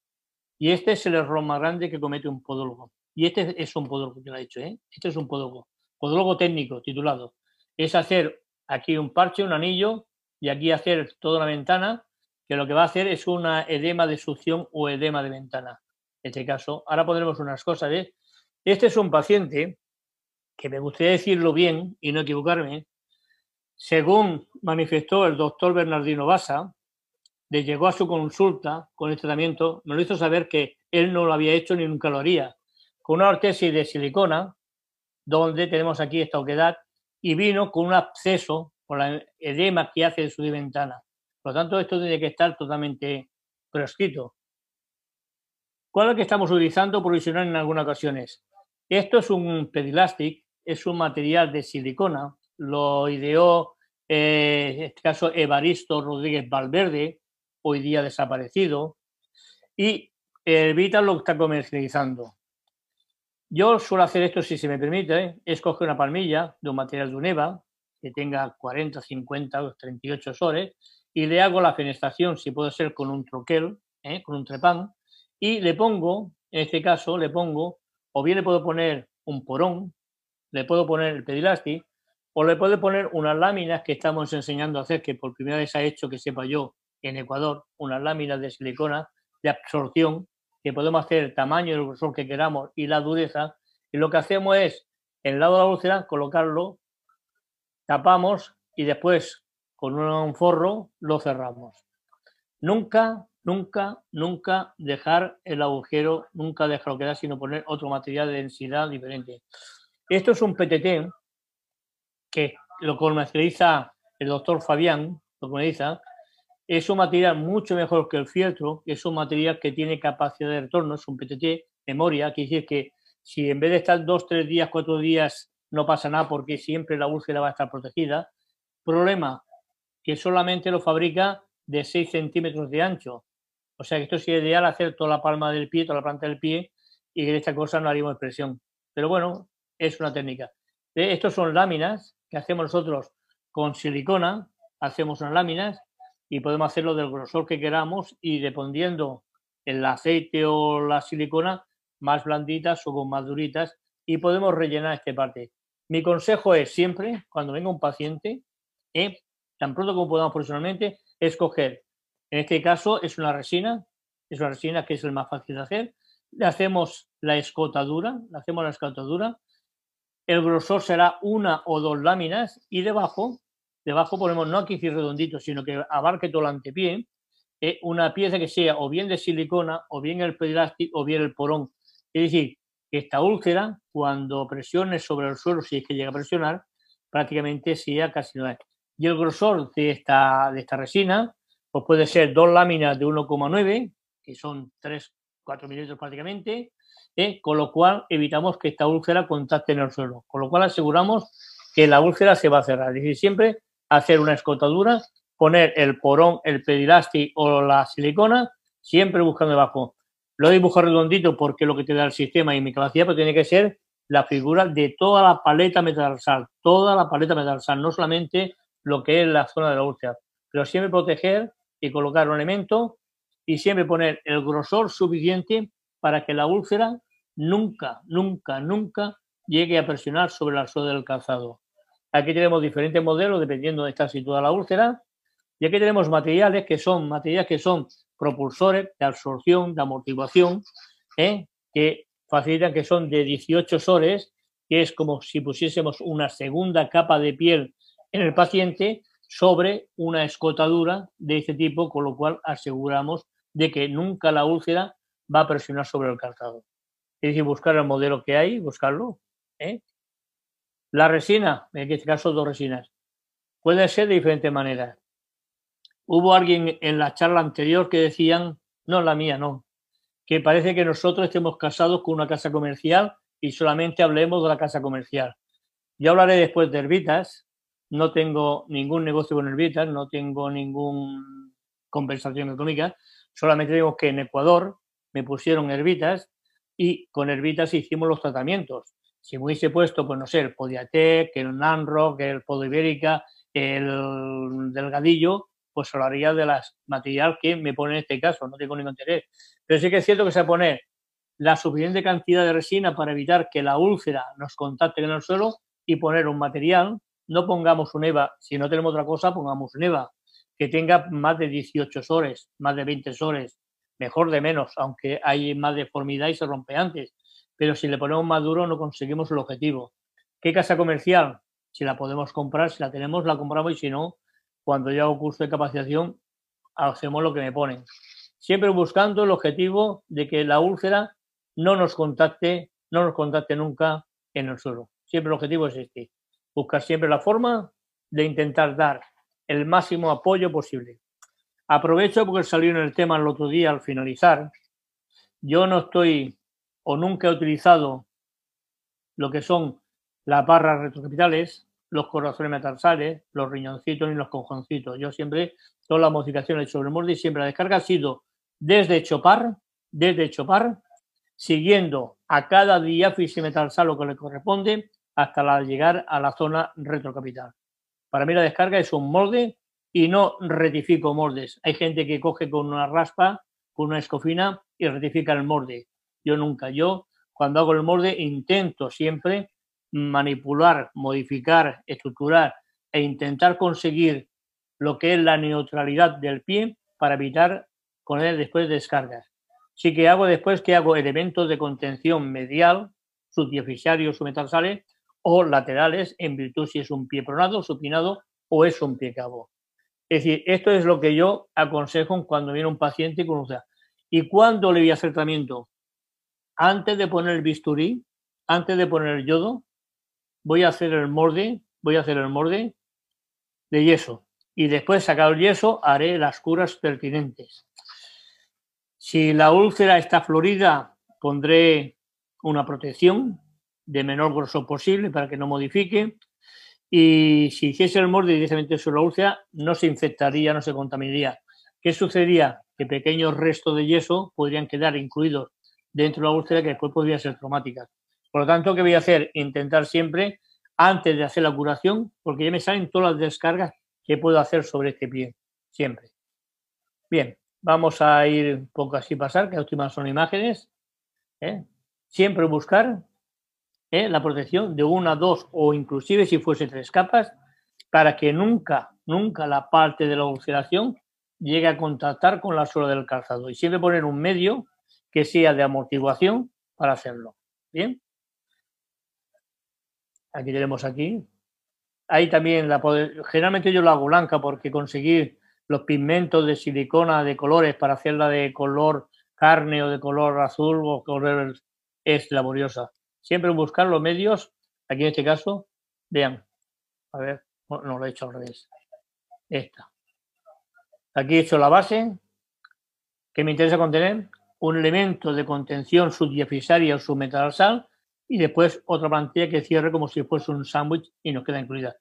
Y este es el error más grande que comete un podólogo. Y este es un podólogo, que lo ha dicho, ¿eh? Este es un podólogo, podólogo técnico titulado. Es hacer aquí un parche, un anillo y aquí hacer toda una ventana que lo que va a hacer es una edema de succión o edema de ventana. En este caso, ahora pondremos unas cosas. ¿eh? Este es un paciente que me gustaría decirlo bien y no equivocarme. Según manifestó el doctor Bernardino Basa, de llegó a su consulta con el tratamiento, me lo hizo saber que él no lo había hecho ni nunca lo haría. Con una ortesis de silicona, donde tenemos aquí esta oquedad, y vino con un absceso por la edema que hace de su ventana. Por lo tanto, esto tiene que estar totalmente prescrito. ¿Cuál es el que estamos utilizando provisional en algunas ocasiones? Esto es un pedilastic, es un material de silicona, lo ideó eh, en este caso Evaristo Rodríguez Valverde, hoy día desaparecido, y Evita lo que está comercializando. Yo suelo hacer esto, si se me permite, es coger una palmilla de un material de UNEVA que tenga 40, 50 o 38 sores y le hago la fenestración, si puede ser con un troquel, ¿eh? con un trepán, y le pongo, en este caso, le pongo, o bien le puedo poner un porón, le puedo poner el pedilasti, o le puedo poner unas láminas que estamos enseñando a hacer, que por primera vez ha hecho, que sepa yo, en Ecuador, unas láminas de silicona de absorción, que podemos hacer el tamaño y el grosor que queramos y la dureza, y lo que hacemos es, en el lado de la úlcera, colocarlo, tapamos y después con un forro lo cerramos. Nunca, nunca, nunca dejar el agujero, nunca dejarlo quedar, sino poner otro material de densidad diferente. Esto es un PTT que lo comercializa el doctor Fabián, lo comercializa, es un material mucho mejor que el fieltro, es un material que tiene capacidad de retorno, es un PTT, memoria, quiere decir que si en vez de estar dos, tres días, cuatro días, no pasa nada porque siempre la úlcera va a estar protegida. Problema, que solamente lo fabrica de 6 centímetros de ancho. O sea que esto sería ideal hacer toda la palma del pie, toda la planta del pie, y que esta cosa no haríamos presión. Pero bueno, es una técnica. Estos son láminas que hacemos nosotros con silicona, hacemos unas láminas y podemos hacerlo del grosor que queramos y dependiendo el aceite o la silicona, más blanditas o con más duritas y podemos rellenar esta parte. Mi consejo es siempre, cuando venga un paciente, eh, tan pronto como podamos profesionalmente, escoger. En este caso es una resina, es una resina que es el más fácil de hacer. Le hacemos la escotadura, le hacemos la escotadura. El grosor será una o dos láminas y debajo, debajo ponemos no aquí redondito, sino que abarque todo el antepié, eh, una pieza que sea o bien de silicona, o bien el pedilástico, o bien el porón. Es decir, que esta úlcera, cuando presione sobre el suelo, si es que llega a presionar, prácticamente sea casi no Y el grosor de esta, de esta resina, pues puede ser dos láminas de 1,9, que son 3, 4 milímetros prácticamente, ¿eh? con lo cual evitamos que esta úlcera contacte en el suelo, con lo cual aseguramos que la úlcera se va a cerrar. Es decir, siempre hacer una escotadura, poner el porón, el pedilasti o la silicona, siempre buscando debajo. Lo dibujo redondito porque lo que te da el sistema y mi capacidad, pero tiene que ser la figura de toda la paleta metatarsal, toda la paleta metatarsal, no solamente lo que es la zona de la úlcera, pero siempre proteger y colocar un elemento y siempre poner el grosor suficiente para que la úlcera nunca, nunca, nunca llegue a presionar sobre la suela del calzado. Aquí tenemos diferentes modelos dependiendo de está situada la úlcera y aquí tenemos materiales que son materiales que son propulsores de absorción, de amortiguación, ¿eh? que facilitan que son de 18 sores, que es como si pusiésemos una segunda capa de piel en el paciente sobre una escotadura de este tipo, con lo cual aseguramos de que nunca la úlcera va a presionar sobre el calzado. Es decir, buscar el modelo que hay, buscarlo. ¿eh? La resina, en este caso dos resinas, puede ser de diferentes maneras. Hubo alguien en la charla anterior que decían, no la mía, no, que parece que nosotros estemos casados con una casa comercial y solamente hablemos de la casa comercial. Yo hablaré después de herbitas, no tengo ningún negocio con herbitas, no tengo ninguna compensación económica, solamente digo que en Ecuador me pusieron herbitas y con herbitas hicimos los tratamientos. Si me hubiese puesto, pues no sé, el Podiatec, el Nanrock, el Podo Ibérica, el Delgadillo, pues hablaría de las material que me pone en este caso, no tengo ningún interés. Pero sí que es cierto que se pone la suficiente cantidad de resina para evitar que la úlcera nos contacte en el suelo y poner un material, no pongamos un EVA, si no tenemos otra cosa, pongamos un EVA, que tenga más de 18 sores, más de 20 sores, mejor de menos, aunque hay más deformidad y se rompe antes. Pero si le ponemos más duro no conseguimos el objetivo. ¿Qué casa comercial? Si la podemos comprar, si la tenemos, la compramos y si no, cuando yo hago curso de capacitación, hacemos lo que me ponen. Siempre buscando el objetivo de que la úlcera no nos contacte, no nos contacte nunca en el suelo. Siempre el objetivo es este. Buscar siempre la forma de intentar dar el máximo apoyo posible. Aprovecho porque salió en el tema el otro día al finalizar. Yo no estoy o nunca he utilizado lo que son las barras retrocapitales, los corazones metatarsales, los riñoncitos y los cojoncitos. Yo siempre, todas las modificaciones sobre el molde y siempre la descarga ha sido desde chopar, desde Chopar, siguiendo a cada diáfisis metarsal lo que le corresponde hasta llegar a la zona retrocapital. Para mí la descarga es un molde y no rectifico moldes. Hay gente que coge con una raspa, con una escofina y rectifica el molde. Yo nunca. Yo, cuando hago el molde, intento siempre manipular, modificar, estructurar e intentar conseguir lo que es la neutralidad del pie para evitar él después descargas. Sí que hago después que hago elementos de contención medial, subdiafisarios o metarsales o laterales en virtud si es un pie pronado, supinado o es un pie cabo. Es decir, esto es lo que yo aconsejo cuando viene un paciente con UCA. ¿Y cuándo le voy a hacer tratamiento? Antes de poner el bisturí, antes de poner el yodo, voy a hacer el molde, voy a hacer el molde de yeso. Y después, sacado el yeso, haré las curas pertinentes. Si la úlcera está florida, pondré una protección de menor grosor posible para que no modifique. Y si hiciese el molde directamente sobre la úlcera, no se infectaría, no se contaminaría. ¿Qué sucedería? Que pequeños restos de yeso podrían quedar incluidos dentro de la úlcera que después podrían ser traumáticas. Por lo tanto, ¿qué voy a hacer? Intentar siempre, antes de hacer la curación, porque ya me salen todas las descargas que puedo hacer sobre este pie, siempre. Bien, vamos a ir un poco así pasar, que las últimas son imágenes. ¿eh? Siempre buscar ¿eh? la protección de una, dos o inclusive si fuese tres capas, para que nunca, nunca la parte de la ulceración llegue a contactar con la suela del calzado. Y siempre poner un medio que sea de amortiguación para hacerlo. Bien. Aquí tenemos aquí. Ahí también la generalmente yo la hago blanca porque conseguir los pigmentos de silicona de colores para hacerla de color carne o de color azul o color es laboriosa. Siempre buscar los medios, aquí en este caso, vean, a ver, no, lo he hecho al revés. Esta. Aquí he hecho la base, que me interesa contener un elemento de contención subdiafisaria o submetatarsal y después otra plantilla que cierre como si fuese un sándwich y nos queda incluida.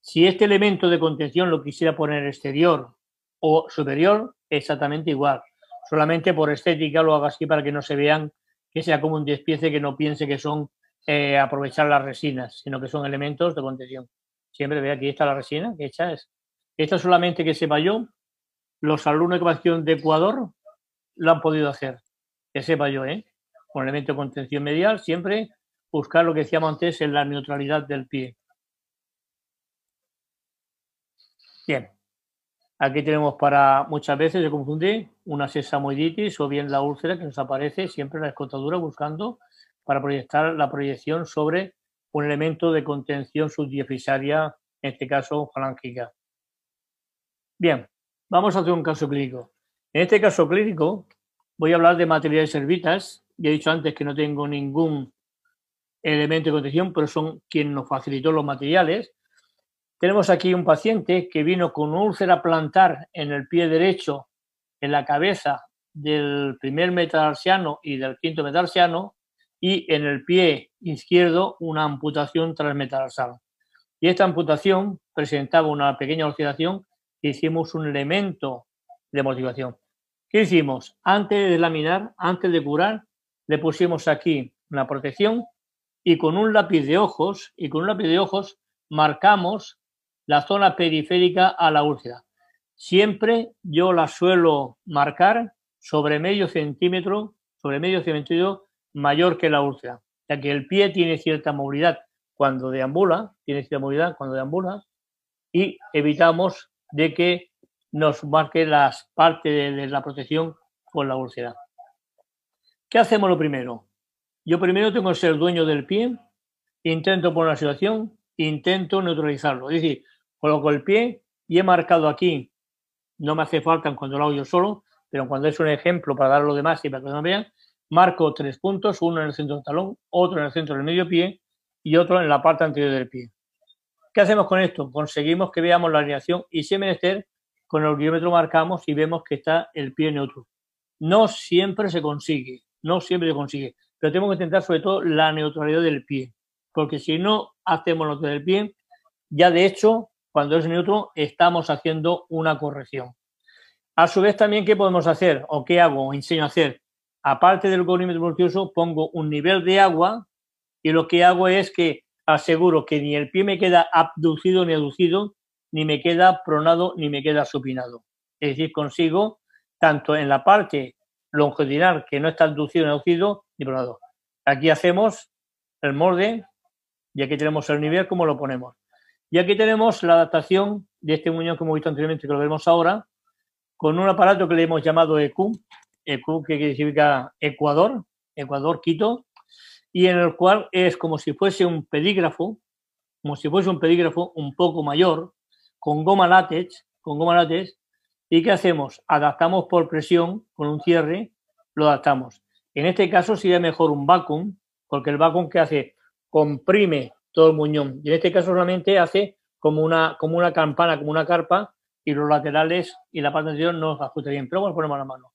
Si este elemento de contención lo quisiera poner exterior o superior, exactamente igual. Solamente por estética lo hago así para que no se vean que sea como un despiece que no piense que son eh, aprovechar las resinas, sino que son elementos de contención. Siempre ve aquí está la resina que hecha es. Esto solamente que sepa yo, los alumnos de ecuación de Ecuador lo han podido hacer. Que sepa yo, ¿eh? Con elemento de contención medial, siempre buscar lo que decíamos antes en la neutralidad del pie. Bien. Aquí tenemos para muchas veces se confunde una sesamoiditis o bien la úlcera que nos aparece siempre en la escotadura buscando para proyectar la proyección sobre un elemento de contención subdiafisaria, en este caso falángica. Bien, vamos a hacer un caso clínico. En este caso clínico voy a hablar de materiales servitas. Ya he dicho antes que no tengo ningún elemento de contención, pero son quien nos facilitó los materiales. Tenemos aquí un paciente que vino con úlcera plantar en el pie derecho, en la cabeza del primer metatarsiano y del quinto metatarsiano, y en el pie izquierdo una amputación transmetatarsal. Y esta amputación presentaba una pequeña ulceración que hicimos un elemento de motivación. ¿Qué hicimos? Antes de laminar, antes de curar, le pusimos aquí una protección y con un lápiz de ojos, y con un lápiz de ojos marcamos la zona periférica a la úlcera. Siempre yo la suelo marcar sobre medio centímetro, sobre medio centímetro mayor que la úlcera, ya que el pie tiene cierta movilidad cuando deambula, tiene cierta movilidad cuando deambula, y evitamos de que nos marque las partes de, la protección con la úlcera. ¿Qué hacemos lo primero? Yo primero tengo que ser dueño del pie, intento poner la situación, intento neutralizarlo. Es decir, coloco el pie y he marcado aquí, no me hace falta cuando lo hago yo solo, pero cuando es un ejemplo para dar lo demás y para que no vean, marco tres puntos, uno en el centro del talón, otro en el centro del medio pie y otro en la parte anterior del pie. ¿Qué hacemos con esto? Conseguimos que veamos la alineación y si menester, con el guiómetro marcamos y vemos que está el pie neutro. No siempre se consigue, no siempre se consigue, pero tenemos que intentar sobre todo la neutralidad del pie, porque si no hacemos lo del pie, ya de hecho cuando es neutro, estamos haciendo una corrección. A su vez, también, ¿qué podemos hacer o qué hago o enseño a hacer? aparte del golímetro voluminoso, pongo un nivel de agua y lo que hago es que aseguro que ni el pie me queda abducido ni aducido, ni me queda pronado, ni me queda supinado. Es decir, consigo tanto en la parte longitudinal que no está abducido ni aducido, ni pronado. Aquí hacemos el molde y aquí tenemos el nivel, como lo ponemos. Y aquí tenemos la adaptación de este muñón que hemos visto anteriormente, que lo vemos ahora, con un aparato que le hemos llamado EQ, EQ que significa Ecuador, Ecuador Quito, y en el cual es como si fuese un pedígrafo, como si fuese un pedígrafo un poco mayor, con goma látex, con goma látex, ¿y qué hacemos? Adaptamos por presión con un cierre, lo adaptamos. En este caso sería mejor un vacuum, porque el vacuum que hace comprime todo el muñón. Y en este caso solamente hace como una, como una campana, como una carpa, y los laterales y la parte anterior no ajusta bien. Pero bueno, ponemos la mano.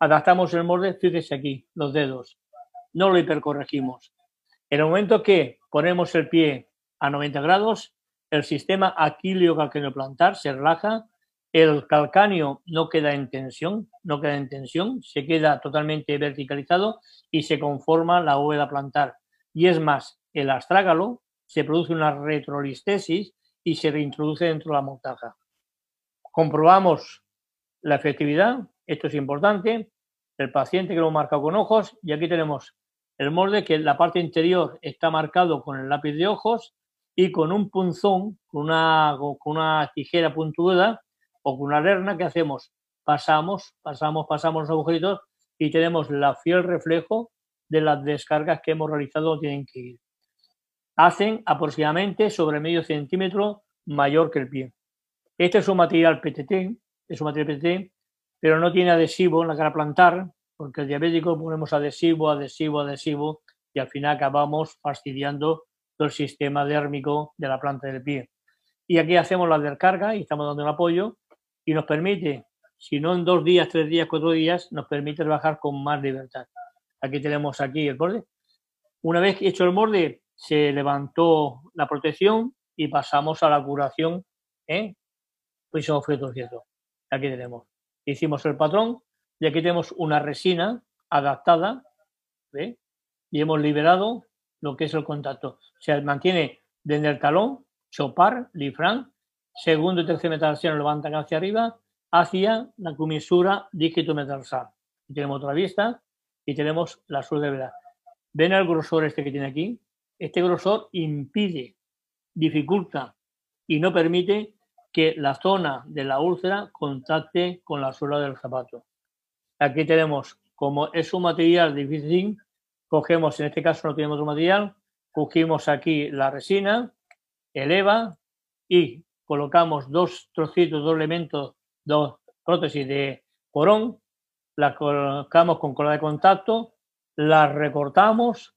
Adaptamos el molde, fíjese aquí, los dedos. No lo hipercorregimos. En el momento que ponemos el pie a 90 grados, el sistema aquilio calcáneo plantar se relaja, el calcáneo no queda en tensión, no queda en tensión, se queda totalmente verticalizado y se conforma la bóveda plantar. Y es más, el astrágalo se produce una retrolistesis y se reintroduce dentro de la montaja. Comprobamos la efectividad, esto es importante, el paciente que lo marca con ojos y aquí tenemos el molde que en la parte interior está marcado con el lápiz de ojos y con un punzón, con una, con una tijera puntuda o con una lerna que hacemos, pasamos, pasamos, pasamos los agujeritos y tenemos la fiel reflejo de las descargas que hemos realizado tienen que ir. Hacen aproximadamente sobre medio centímetro mayor que el pie. Este es un material PTT, es un material PTT, pero no tiene adhesivo en la cara plantar, porque el diabético ponemos adhesivo, adhesivo, adhesivo y al final acabamos fastidiando todo el sistema dérmico de la planta del pie. Y aquí hacemos la descarga y estamos dando un apoyo y nos permite, si no en dos días, tres días, cuatro días, nos permite trabajar con más libertad. Aquí tenemos aquí el borde. Una vez hecho el borde, se levantó la protección y pasamos a la curación en pues objeto cierto. Aquí tenemos. Hicimos el patrón y aquí tenemos una resina adaptada y hemos liberado lo que es el contacto. Se mantiene desde el talón, chopar, lifran, segundo y tercer metatarsal lo levantan hacia arriba, hacia la comisura dígito metarsal. tenemos otra vista y tenemos la suela de verdad. ¿Ven el grosor este que tiene aquí? Este grosor impide, dificulta y no permite que la zona de la úlcera contacte con la suela del zapato. Aquí tenemos, como es un material difícil, cogemos, en este caso no tenemos otro material, cogimos aquí la resina, eleva y colocamos dos trocitos, dos elementos, dos prótesis de corón, la colocamos con cola de contacto, la recortamos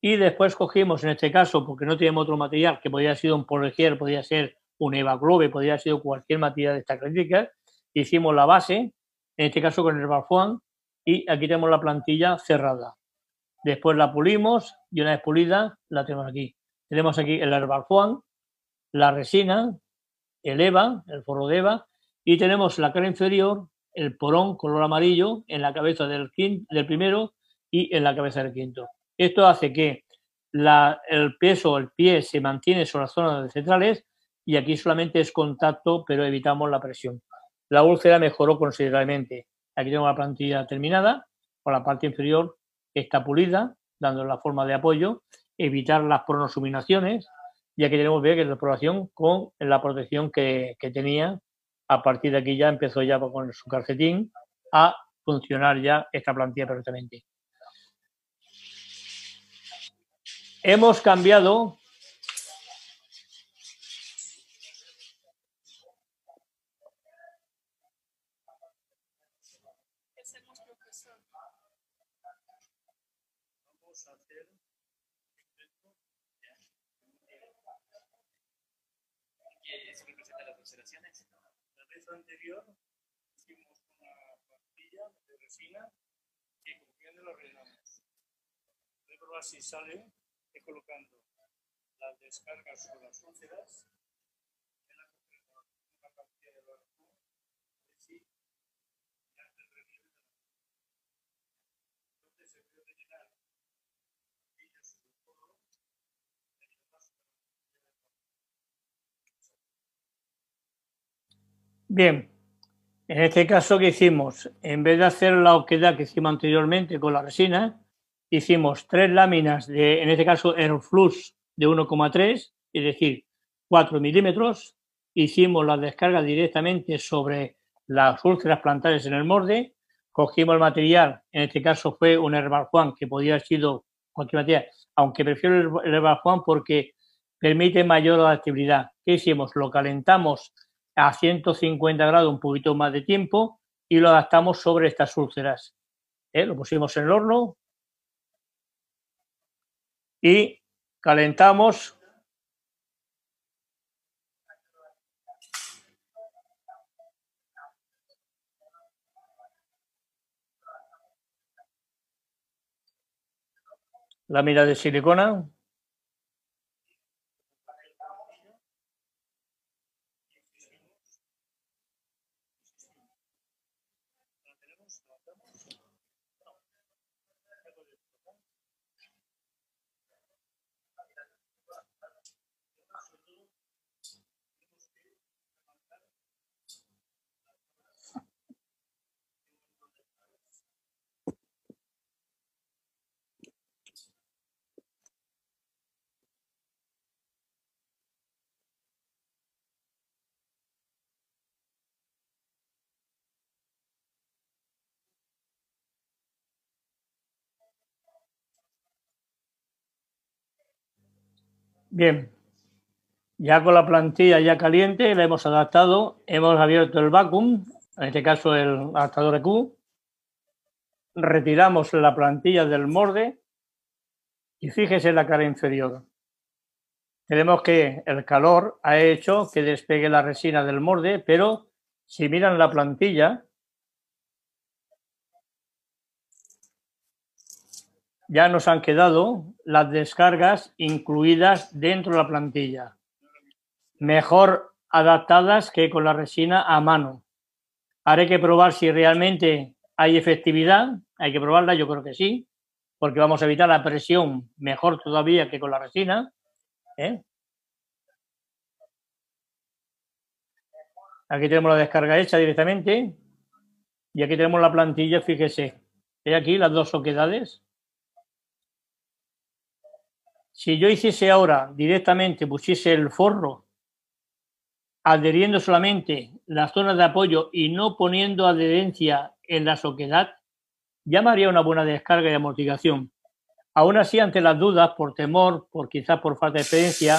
y después cogimos, en este caso, porque no tenemos otro material, que podría ser un poligier, podría ser un Evaglobe, podría ser cualquier material de esta crítica, hicimos la base, en este caso con el Barfuan, y aquí tenemos la plantilla cerrada. Después la pulimos y una vez pulida la tenemos aquí. Tenemos aquí el Herbalfoam, la resina, el EVA, el forro de EVA, y tenemos la cara inferior, el porón color amarillo en la cabeza del, del primero y en la cabeza del quinto. Esto hace que el peso, el pie se mantiene sobre las zonas centrales y aquí solamente es contacto, pero evitamos la presión. La úlcera mejoró considerablemente. Aquí tengo la plantilla terminada, con la parte inferior está pulida, dando la forma de apoyo, evitar las pronosuminaciones, y aquí tenemos que la exploración con la protección que, que tenía a partir de aquí ya empezó ya con su calcetín a funcionar ya esta plantilla perfectamente. Hemos cambiado hicimos una plantilla de resina que contiene los. Voy a sale, colocando las descargas o las úlceras en la de Bien en este caso, ¿qué hicimos? En vez de hacer la oquedad que hicimos anteriormente con la resina, hicimos tres láminas de, en este caso, Airflux de 1,3, es decir, 4 milímetros. Hicimos la descarga directamente sobre las úlceras plantares en el morde. Cogimos el material, en este caso fue un Herbal Juan, que podía haber sido cualquier material, aunque prefiero el Herbal Juan porque permite mayor adaptabilidad. ¿Qué hicimos? Lo calentamos a 150 grados un poquito más de tiempo y lo adaptamos sobre estas úlceras. ¿Eh? Lo pusimos en el horno y calentamos lámina de silicona Bien, ya con la plantilla ya caliente la hemos adaptado, hemos abierto el vacuum, en este caso el adaptador EQ, retiramos la plantilla del morde y fíjese en la cara inferior. Tenemos que el calor ha hecho que despegue la resina del morde, pero si miran la plantilla, ya nos han quedado las descargas incluidas dentro de la plantilla. Mejor adaptadas que con la resina a mano. Haré que probar si realmente hay efectividad. Hay que probarla, yo creo que sí, porque vamos a evitar la presión mejor todavía que con la resina. ¿eh? Aquí tenemos la descarga hecha directamente. Y aquí tenemos la plantilla, fíjese. He aquí las dos oquedades. Si yo hiciese ahora directamente, pusiese el forro, adheriendo solamente las zonas de apoyo y no poniendo adherencia en la soquedad, haría una buena descarga y amortiguación. Aún así, ante las dudas, por temor, por quizás por falta de experiencia,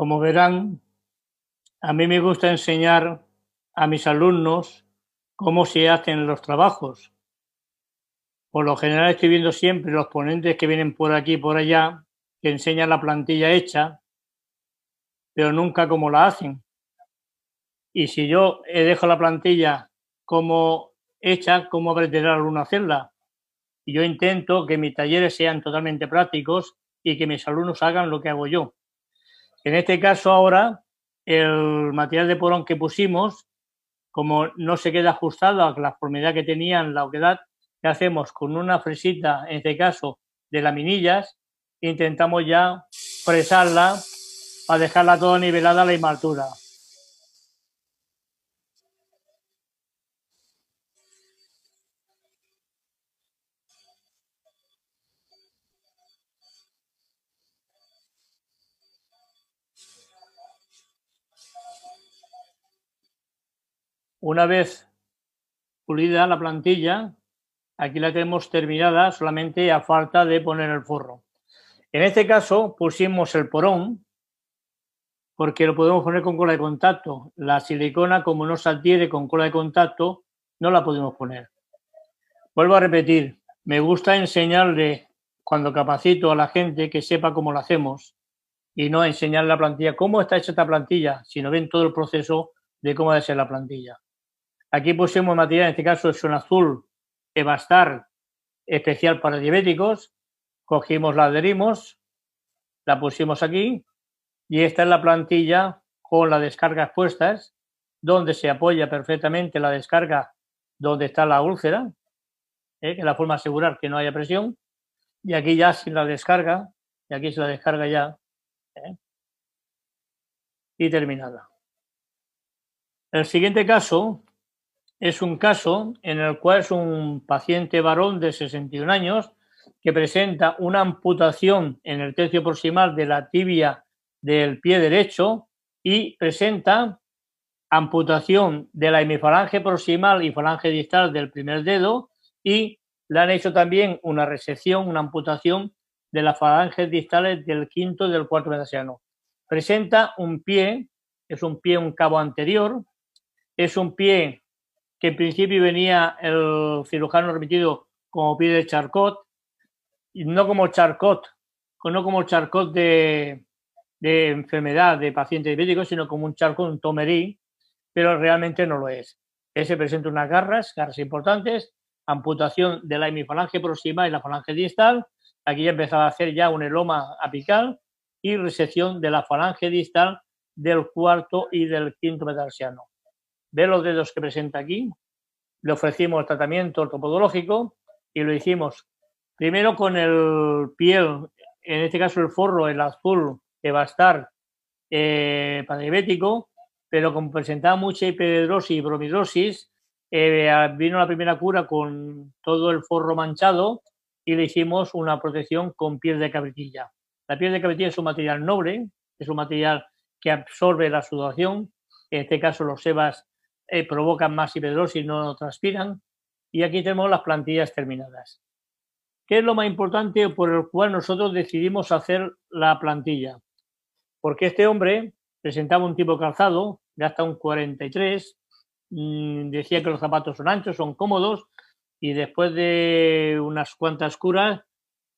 Como verán, a mí me gusta enseñar a mis alumnos cómo se hacen los trabajos. Por lo general estoy viendo siempre los ponentes que vienen por aquí y por allá, que enseñan la plantilla hecha, pero nunca cómo la hacen. Y si yo dejo la plantilla como hecha, ¿cómo aprenderá alumno a hacerla? y yo intento que mis talleres sean totalmente prácticos y que mis alumnos hagan lo que hago yo. En este caso ahora, el material de porón que pusimos, como no se queda ajustado a la formalidad que tenían la oquedad, ¿qué hacemos? Con una fresita, en este caso, de laminillas, intentamos ya fresarla para dejarla toda nivelada a la inmaltura. Una vez pulida la plantilla, aquí la tenemos terminada solamente a falta de poner el forro. En este caso pusimos el porón porque lo podemos poner con cola de contacto. La silicona, como no se adhiere con cola de contacto, no la podemos poner. Vuelvo a repetir, me gusta enseñarle cuando capacito a la gente que sepa cómo lo hacemos y no enseñar la plantilla, cómo está hecha esta plantilla, sino ven todo el proceso de cómo debe ser la plantilla. Aquí pusimos material, en este caso es un azul Evastar especial para diabéticos. Cogimos, la adherimos, la pusimos aquí y esta es la plantilla con las descargas puestas, donde se apoya perfectamente la descarga donde está la úlcera, ¿eh? que la forma de asegurar que no haya presión. Y aquí ya sin la descarga, y aquí se la descarga ya. ¿eh? Y terminada. El siguiente caso es un caso en el cual es un paciente varón de 61 años que presenta una amputación en el tercio proximal de la tibia del pie derecho y presenta amputación de la hemifalange proximal y falange distal del primer dedo y le han hecho también una resección, una amputación de las falanges distales del quinto y del cuarto metasiano. Presenta un pie, es un pie, un cabo anterior, es un pie que en principio venía el cirujano remitido como pie de Charcot, y no como Charcot, no como Charcot de, enfermedad de paciente diabético, sino como un Charcot, un Tomerí, pero realmente no lo es. Ese presenta unas garras, garras importantes, amputación de la hemifalange proximal y la falange distal. Aquí ya empezaba a hacer ya un eloma apical y resección de la falange distal del cuarto y del quinto metarsiano ve los dedos que presenta aquí, le ofrecimos tratamiento ortopodológico y lo hicimos primero con el piel, en este caso el forro, el azul, que va a estar eh, para diabético, pero como presentaba mucha hiperhidrosis y bromidrosis, eh, vino la primera cura con todo el forro manchado y le hicimos una protección con piel de cabritilla. La piel de cabritilla es un material noble, es un material que absorbe la sudoración, en este caso los sebas eh, provocan más hiperhidrosis, no transpiran. Y aquí tenemos las plantillas terminadas. ¿Qué es lo más importante por el cual nosotros decidimos hacer la plantilla? Porque este hombre presentaba un tipo calzado de hasta un 43, mm, decía que los zapatos son anchos, son cómodos, y después de unas cuantas curas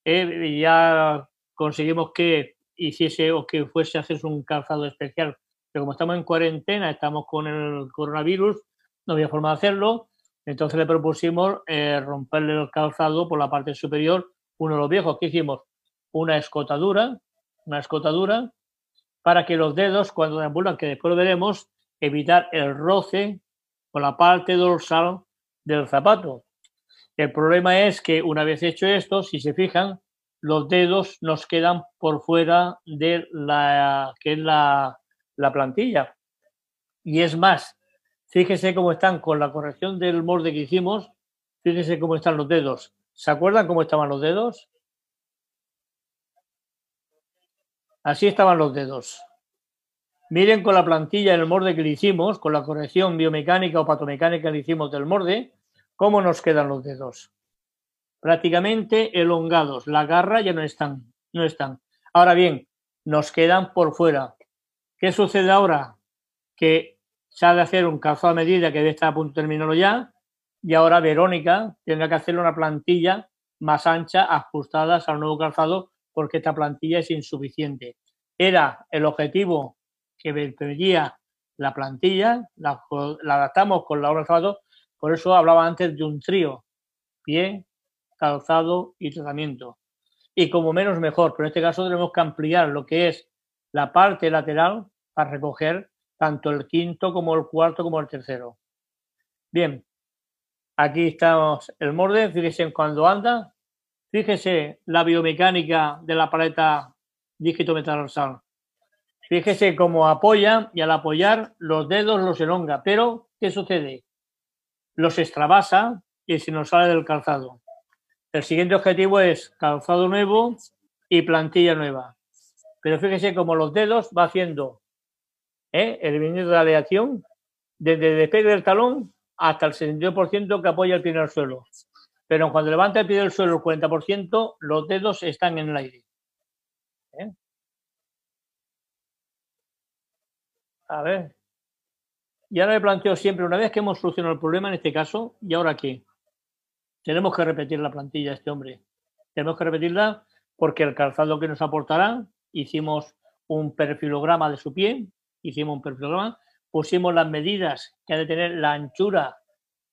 eh, ya conseguimos que hiciese o que fuese a hacerse un calzado especial pero como estamos en cuarentena, estamos con el coronavirus, no había forma de hacerlo, entonces le propusimos eh, romperle el calzado por la parte superior, uno de los viejos que hicimos, una escotadura, una escotadura, para que los dedos, cuando deambulan, que después lo veremos, evitar el roce con la parte dorsal del zapato. El problema es que una vez hecho esto, si se fijan, los dedos nos quedan por fuera de la que es la, la plantilla. Y es más, fíjese cómo están con la corrección del molde que hicimos, fíjese cómo están los dedos. ¿Se acuerdan cómo estaban los dedos? Así estaban los dedos. Miren con la plantilla el molde que le hicimos, con la corrección biomecánica o patomecánica que le hicimos del molde, cómo nos quedan los dedos. Prácticamente elongados. La garra ya no están, no están. Ahora bien, nos quedan por fuera. ¿Qué sucede ahora? Que se ha de hacer un calzado a medida que debe estar a punto de terminarlo ya y ahora Verónica tendrá que hacer una plantilla más ancha ajustada al nuevo calzado porque esta plantilla es insuficiente. Era el objetivo que pedía la plantilla, la, adaptamos con la obra zapato, por eso hablaba antes de un trío, pie, calzado y tratamiento. Y como menos mejor, pero en este caso tenemos que ampliar lo que es la parte lateral para recoger tanto el quinto como el cuarto como el tercero. Bien, aquí estamos el morde, fíjense cuando anda, fíjese la biomecánica de la paleta dígito metatarsal. Fíjese cómo apoya y al apoyar los dedos los elonga, pero ¿qué sucede? Los extravasa y se nos sale del calzado. El siguiente objetivo es calzado nuevo y plantilla nueva. Pero fíjese cómo los dedos va haciendo ¿eh? el movimiento de aleación desde el despegue del talón hasta el 62% que apoya el pie en el suelo. Pero cuando levanta el pie del suelo el 40%, los dedos están en el aire. ¿eh? A ver. Y ahora me planteo siempre, una vez que hemos solucionado el problema en este caso, ¿y ahora qué? Tenemos que repetir la plantilla este hombre. Tenemos que repetirla porque el calzado que nos aportará, hicimos un perfilograma de su pie, hicimos un perfilograma, pusimos las medidas que ha de tener la anchura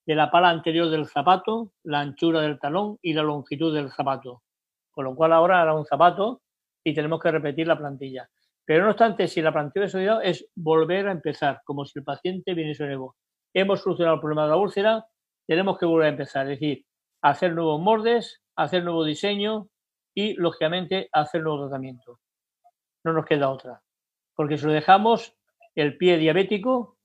de la pala anterior del zapato, la anchura del talón y la longitud del zapato. Con lo cual ahora hará un zapato y tenemos que repetir la plantilla. Pero no obstante, si la plantilla de sonido es volver a empezar, como si el paciente viniese nuevo. Hemos solucionado el problema de la úlcera, tenemos que volver a empezar, es decir, hacer nuevos moldes, hacer nuevo diseño y, lógicamente, hacer nuevo tratamiento. No nos queda otra. Porque si lo dejamos, el pie diabético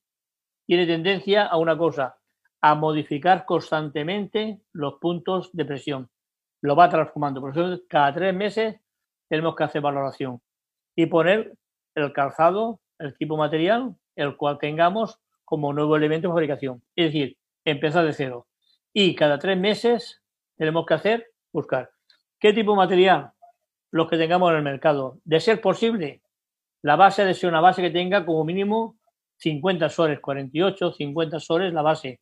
tiene tendencia a una cosa, a modificar constantemente los puntos de presión. Lo va transformando. Por eso, cada tres meses tenemos que hacer valoración y poner el calzado, el tipo material, el cual tengamos como nuevo elemento de fabricación. Es decir, empezar de cero. Y cada tres meses tenemos que hacer, buscar. ¿Qué tipo de material? Los que tengamos en el mercado. De ser posible, la base de ser una base que tenga como mínimo 50 soles, 48, 50 soles la base.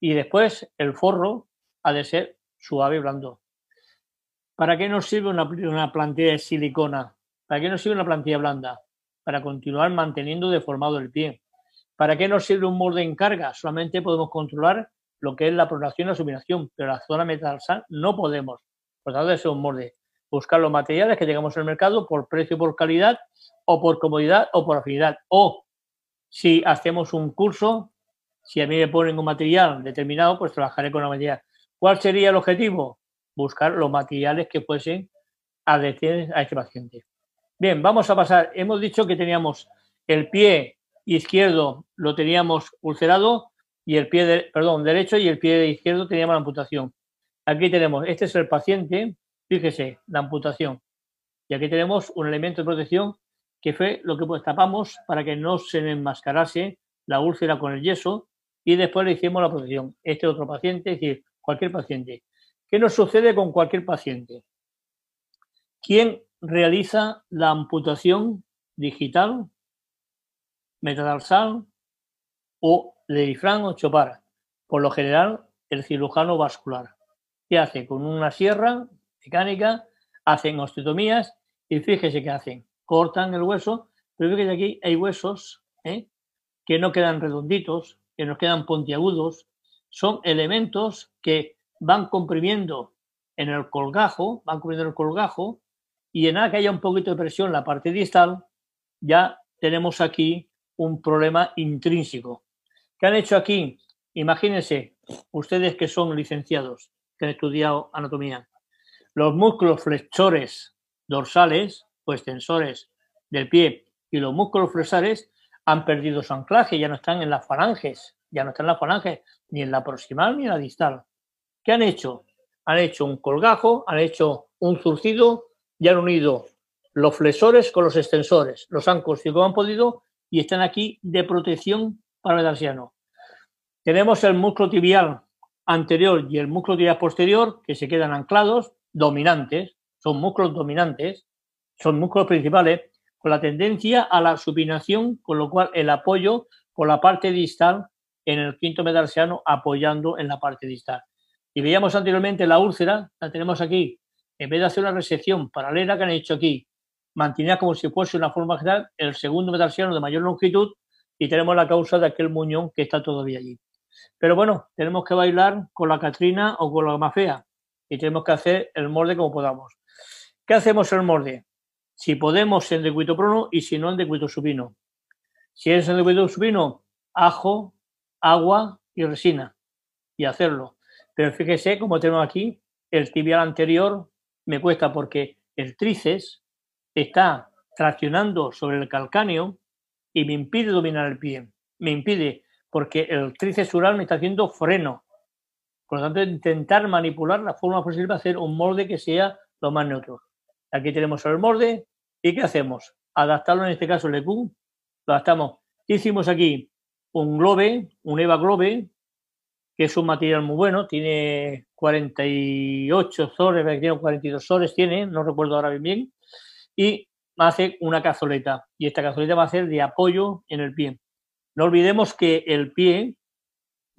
Y después el forro ha de ser suave y blando. ¿Para qué nos sirve una, una plantilla de silicona? ¿Para qué nos sirve una plantilla blanda? Para continuar manteniendo deformado el pie. ¿Para qué nos sirve un molde en carga? Solamente podemos controlar lo que es la pronación y la supinación, pero la zona metatarsal no podemos. Por tanto, es un molde. Buscar los materiales que tengamos en el mercado por precio, por calidad, o por comodidad, o por afinidad. O si hacemos un curso, si a mí me ponen un material determinado, pues trabajaré con la material. ¿Cuál sería el objetivo? Buscar los materiales que fuesen adhesibles a este paciente. Bien, vamos a pasar. Hemos dicho que teníamos el pie izquierdo lo teníamos ulcerado y el pie, de, perdón, derecho y el pie izquierdo teníamos la amputación. Aquí tenemos, este es el paciente, fíjese, la amputación. Y aquí tenemos un elemento de protección que fue lo que pues tapamos para que no se enmascarase la úlcera con el yeso y después le hicimos la protección. Este otro paciente, es decir, cualquier paciente. ¿Qué nos sucede con cualquier paciente? ¿Quién realiza la amputación digital, metatarsal o de o chopar. Por lo general, el cirujano vascular. ¿Qué hace? Con una sierra mecánica, hacen osteotomías y fíjese qué hacen. Cortan el hueso, pero fíjese aquí hay huesos ¿eh? que no quedan redonditos, que nos quedan puntiagudos. Son elementos que van comprimiendo en el colgajo, van comprimiendo el colgajo y en nada que haya un poquito de presión en la parte distal, ya tenemos aquí un problema intrínseco. ¿Qué han hecho aquí? Imagínense, ustedes que son licenciados, que han estudiado anatomía, los músculos flexores dorsales o extensores del pie y los músculos flexores han perdido su anclaje, ya no están en las falanges, ya no están en las falanges, ni en la proximal ni en la distal. ¿Qué han hecho? Han hecho un colgajo, han hecho un zurcido y han unido los flexores con los extensores, los han cosido como han podido y están aquí de protección para el darciano. Tenemos el músculo tibial anterior y el músculo tibial posterior que se quedan anclados, dominantes, son músculos dominantes, son músculos principales, con la tendencia a la supinación, con lo cual el apoyo por la parte distal en el quinto medarsiano apoyando en la parte distal. Y veíamos anteriormente la úlcera, la tenemos aquí en vez de hacer una resección paralela que han hecho aquí, mantenía como si fuese una forma general el segundo metarsiano de mayor longitud y tenemos la causa de aquel muñón que está todavía allí. Pero bueno, tenemos que bailar con la Catrina o con la Mafea. Y tenemos que hacer el molde como podamos. ¿Qué hacemos en el molde? Si podemos en decuito prono y si no en decuito supino. Si es en decuito supino, ajo, agua y resina y hacerlo. Pero fíjese, como tenemos aquí, el tibial anterior me cuesta porque el tríceps está traccionando sobre el calcáneo y me impide dominar el pie. Me impide porque el tríceps ural me está haciendo freno. Por lo tanto, intentar manipular la forma posible de hacer un molde que sea lo más neutro. Aquí tenemos el molde y ¿qué hacemos? Adaptarlo en este caso el EQ, lo adaptamos. Hicimos aquí un globe, un EVA globe, que es un material muy bueno, tiene 48 soles, tiene 42 soles, tiene, no recuerdo ahora bien, y hace una cazoleta. Y esta cazoleta va a ser de apoyo en el pie. No olvidemos que el pie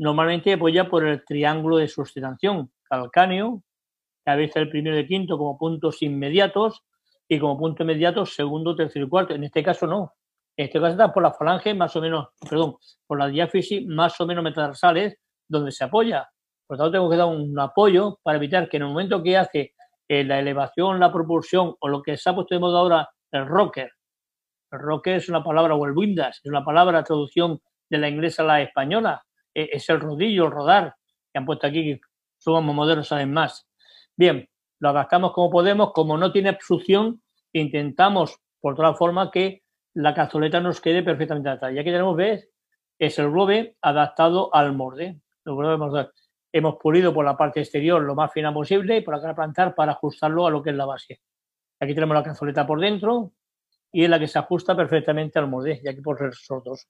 normalmente apoya por el triángulo de sustentación, calcáneo, a veces el primero y quinto como puntos inmediatos y como punto inmediato segundo, tercero y cuarto. En este caso no. En este caso está por la falange más o menos, perdón, por la diáfisis más o menos metatarsales donde se apoya. Por tanto, tengo que dar un apoyo para evitar que en el momento que hace eh, la elevación, la propulsión o lo que se ha puesto de moda ahora, el rocker. El rocker es una palabra, o el windas, es una palabra, traducción de la inglesa a la española. E, es el rodillo, el rodar, que han puesto aquí, que somos modernos, saben más. Bien, lo adaptamos como podemos, como no tiene absorción, intentamos, por toda forma, que la cazoleta nos quede perfectamente adaptada. Y aquí tenemos, ¿ves? Es el robe adaptado al molde lo hemos pulido por la parte exterior lo más fina posible y por acá plantar para ajustarlo a lo que es la base. Aquí tenemos la cazoleta por dentro y es la que se ajusta perfectamente al molde y aquí por resortos.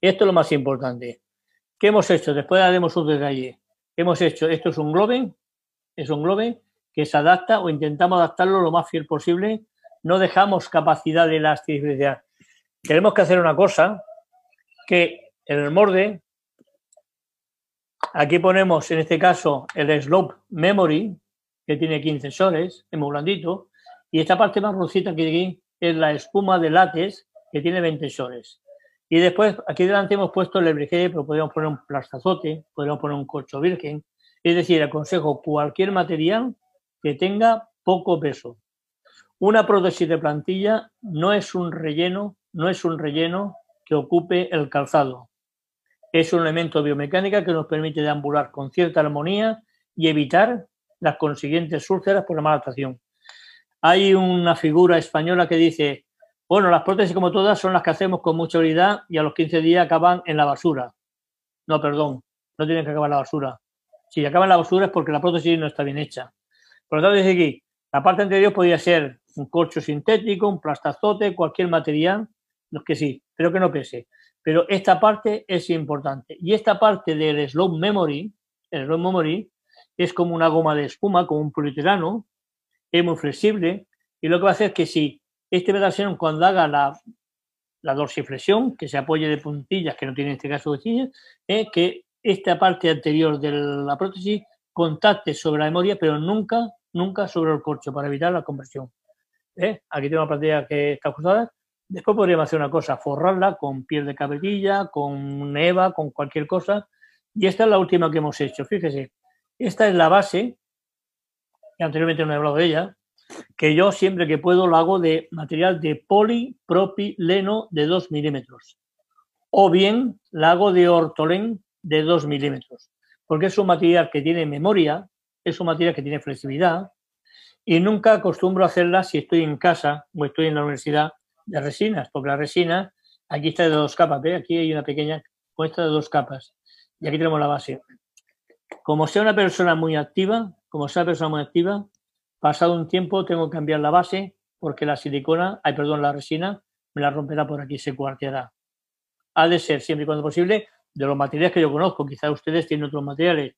Esto es lo más importante. ¿Qué hemos hecho? Después daremos un detalle. Hemos hecho, esto es un globe, es un globe que se adapta o intentamos adaptarlo lo más fiel posible. No dejamos capacidad de elasticidad. Tenemos que hacer una cosa, que en el molde Aquí ponemos, en este caso, el slope memory, que tiene 15 soles, es muy blandito, y esta parte más rosita que aquí es la espuma de látex, que tiene 20 soles. Y después, aquí delante hemos puesto el lebrigé, pero podríamos poner un plastazote, podríamos poner un corcho virgen. Es decir, aconsejo cualquier material que tenga poco peso. Una prótesis de plantilla no es un relleno, no es un relleno que ocupe el calzado. Es un elemento biomecánica que nos permite deambular con cierta armonía y evitar las consiguientes úlceras por la mala adaptación. Hay una figura española que dice, bueno, las prótesis como todas son las que hacemos con mucha habilidad y a los 15 días acaban en la basura. No, perdón, no tienen que acabar en la basura. Si acaban en la basura es porque la prótesis no está bien hecha. Por lo tanto, dice aquí, la parte anterior podría ser un corcho sintético, un plastazote, cualquier material, los que sí, pero que no pese. Pero esta parte es importante. Y esta parte del slow memory, el slow memory, es como una goma de espuma, como un polietileno, es muy flexible. Y lo que va a hacer es que si este metación cuando haga la, dorsiflexión, que se apoye de puntillas, que no tiene en este caso de es que esta parte anterior de la prótesis contacte sobre la memoria, pero nunca, nunca sobre el corcho, para evitar la conversión. ¿Eh? Aquí tengo una plantilla que está ajustada Después podríamos hacer una cosa, forrarla con piel de cabellilla, con neva, con cualquier cosa. Y esta es la última que hemos hecho. Fíjese, esta es la base, que anteriormente no he hablado de ella, que yo siempre que puedo lo hago de material de polipropileno de 2 milímetros. O bien la hago de ortolén de 2 milímetros. Porque es un material que tiene memoria, es un material que tiene flexibilidad. Y nunca acostumbro a hacerla si estoy en casa o estoy en la universidad de resinas, porque la resina aquí está de dos capas, ¿ve? Aquí hay una pequeña muestra de dos capas. Y aquí tenemos la base. Como sea una persona muy activa, como sea una persona muy activa, pasado un tiempo tengo que cambiar la base porque la silicona, ay, perdón, la resina me la romperá por aquí, se cuarteará. Ha de ser, siempre y cuando posible, de los materiales que yo conozco. Quizá ustedes tienen otros materiales.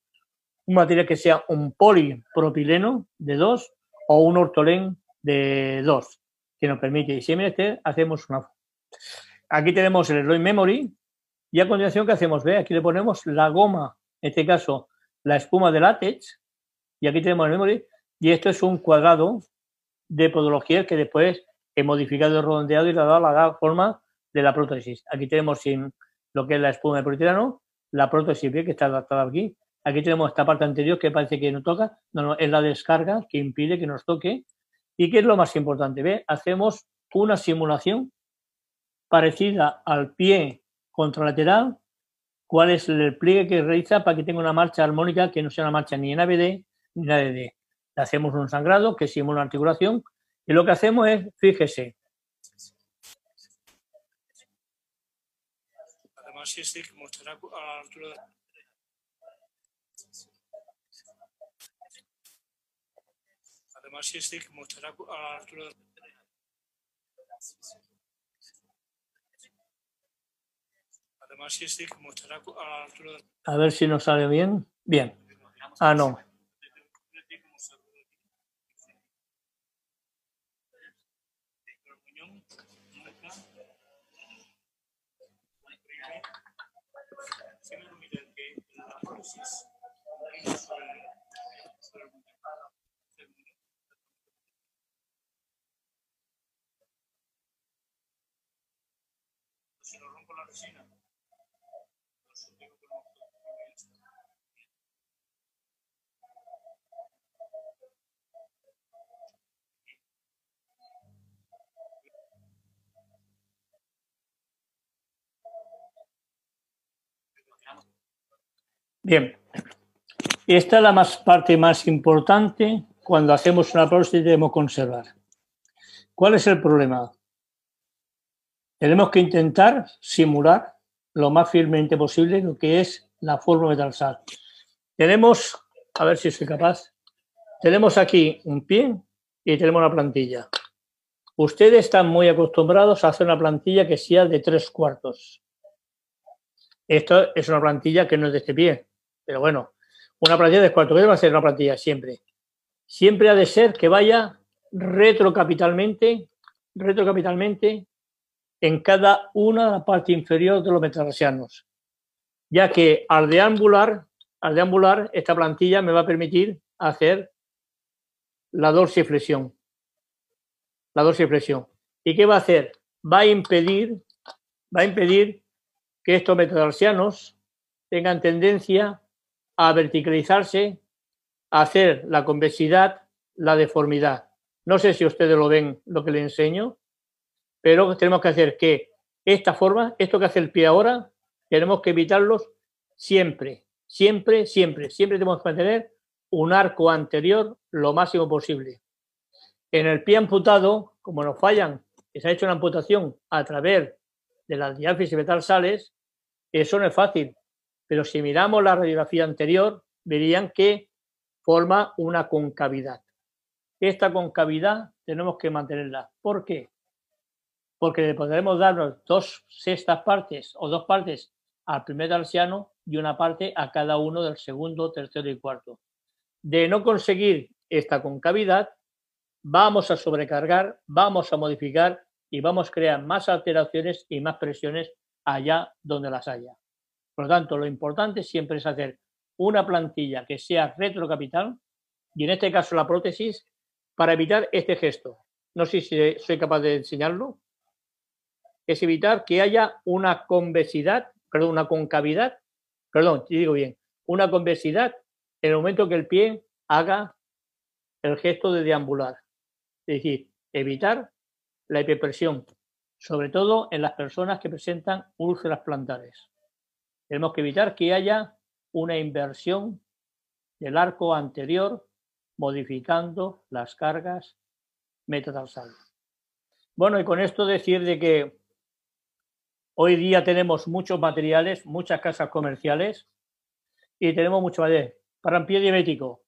Un material que sea un polipropileno de dos o un ortolén de dos que nos permite. Y si este, hacemos una. Aquí tenemos el Slow Memory y a continuación, ¿qué hacemos? Ve, aquí le ponemos la goma, en este caso la espuma de látex, y aquí tenemos el Memory, y esto es un cuadrado de podología que después he modificado redondeado y le he dado la forma de la prótesis. Aquí tenemos lo que es la espuma de polietileno, la prótesis que está adaptada aquí, Aquí tenemos esta parte anterior que parece que no toca. No, no, es la descarga que impide que nos toque. ¿Y qué es lo más importante? ¿Ve? Hacemos una simulación parecida al pie contralateral. ¿Cuál es el pliegue que realiza para que tenga una marcha armónica que no sea una marcha ni en ABD ni en ADD? Le hacemos un sangrado que simula una articulación y lo que hacemos es, fíjese, Además, este mostrará a la altura de Además, este mostrará a la altura de Además, este mostrará a la altura de a ver si nos sale bien. Bien. Ah, no. Si no rompo la resina. Bien. Esta es la más, parte más importante cuando hacemos una prótesis debemos conservar. ¿Cuál es el problema? Tenemos que intentar simular lo más firmemente posible lo que es la forma metarsal. Tenemos, a ver si soy capaz, tenemos aquí un pie y tenemos una plantilla. Ustedes están muy acostumbrados a hacer una plantilla que sea de tres cuartos. Esto es una plantilla que no es de este pie, pero bueno, una plantilla de cuarto. ¿Qué va a ser una plantilla? Siempre. Siempre ha de ser que vaya retrocapitalmente, retrocapitalmente en cada una de la parte inferior de los metatarsianos, ya que al deambular, al deambular, esta plantilla me va a permitir hacer la dorsiflexión. La dorsiflexión. ¿Y qué va a hacer? Va a impedir, va a impedir que estos metatarsianos tengan tendencia a verticalizarse, a hacer la convexidad, la deformidad. No sé si ustedes lo ven lo que le enseño, pero tenemos que hacer que esta forma, esto que hace el pie ahora, tenemos que evitarlos siempre, siempre, siempre. Siempre tenemos que mantener un arco anterior lo máximo posible. En el pie amputado, como nos fallan, que se ha hecho una amputación a través de las diáfisis metarsales, eso no es fácil. Pero si miramos la radiografía anterior, verían que forma una concavidad. Esta concavidad tenemos que mantenerla. ¿Por qué? Porque le podremos darnos dos sextas partes o dos partes al primer tarsiano y una parte a cada uno del segundo, tercero y cuarto. De no conseguir esta concavidad, vamos a sobrecargar, vamos a modificar y vamos a crear más alteraciones y más presiones allá donde las haya. Por lo tanto, lo importante siempre es hacer una plantilla que sea retrocapital y en este caso la prótesis para evitar este gesto. No sé si soy capaz de enseñarlo. Es evitar que haya una convexidad, perdón, una concavidad, perdón, digo bien, una convexidad en el momento que el pie haga el gesto de deambular. Es decir, evitar la hiperpresión, sobre todo en las personas que presentan úlceras plantares. Tenemos que evitar que haya una inversión del arco anterior modificando las cargas metatarsales. Bueno, y con esto decir de que hoy día tenemos muchos materiales, muchas casas comerciales y tenemos mucho material. Para un pie diabético,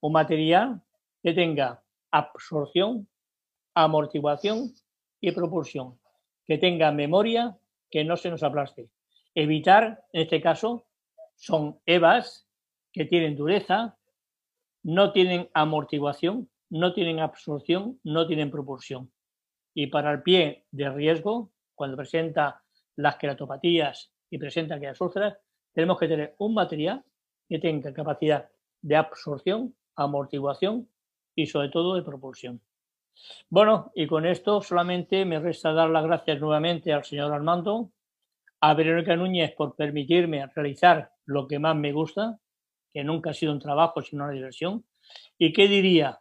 un material que tenga absorción, amortiguación y propulsión, que tenga memoria, que no se nos aplaste. Evitar, en este caso, son EVAs que tienen dureza, no tienen amortiguación, no tienen absorción, no tienen propulsión. Y para el pie de riesgo, cuando presenta las queratopatías y presenta aquellas úlceras, tenemos que tener un material que tenga capacidad de absorción, amortiguación y sobre todo de propulsión. Bueno, y con esto solamente me resta dar las gracias nuevamente al señor Armando a Verónica Núñez por permitirme realizar lo que más me gusta, que nunca ha sido un trabajo, sino una diversión. ¿Y qué diría?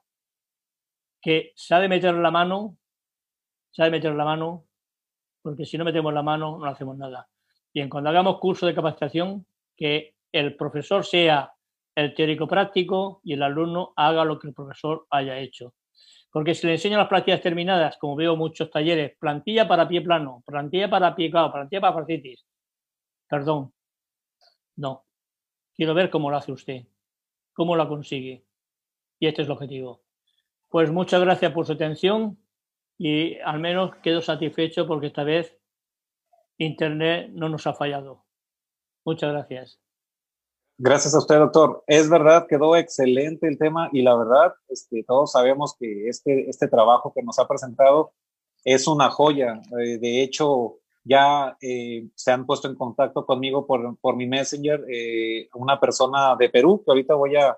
Que sabe meter la mano, sabe meter la mano, porque si no metemos la mano no hacemos nada. Bien, cuando hagamos curso de capacitación, que el profesor sea el teórico práctico y el alumno haga lo que el profesor haya hecho. Porque si le enseño las prácticas terminadas, como veo muchos talleres, plantilla para pie plano, plantilla para pie claro, plantilla para fascitis, perdón, no. Quiero ver cómo lo hace usted, cómo lo consigue. Y este es el objetivo. Pues muchas gracias por su atención y al menos quedo satisfecho porque esta vez Internet no nos ha fallado. Muchas gracias. Gracias a usted, doctor. Es verdad, quedó excelente el tema y la verdad, este, todos sabemos que este, este trabajo que nos ha presentado es una joya. Eh, de hecho, ya eh, se han puesto en contacto conmigo por, por mi messenger eh, una persona de Perú, que ahorita voy a,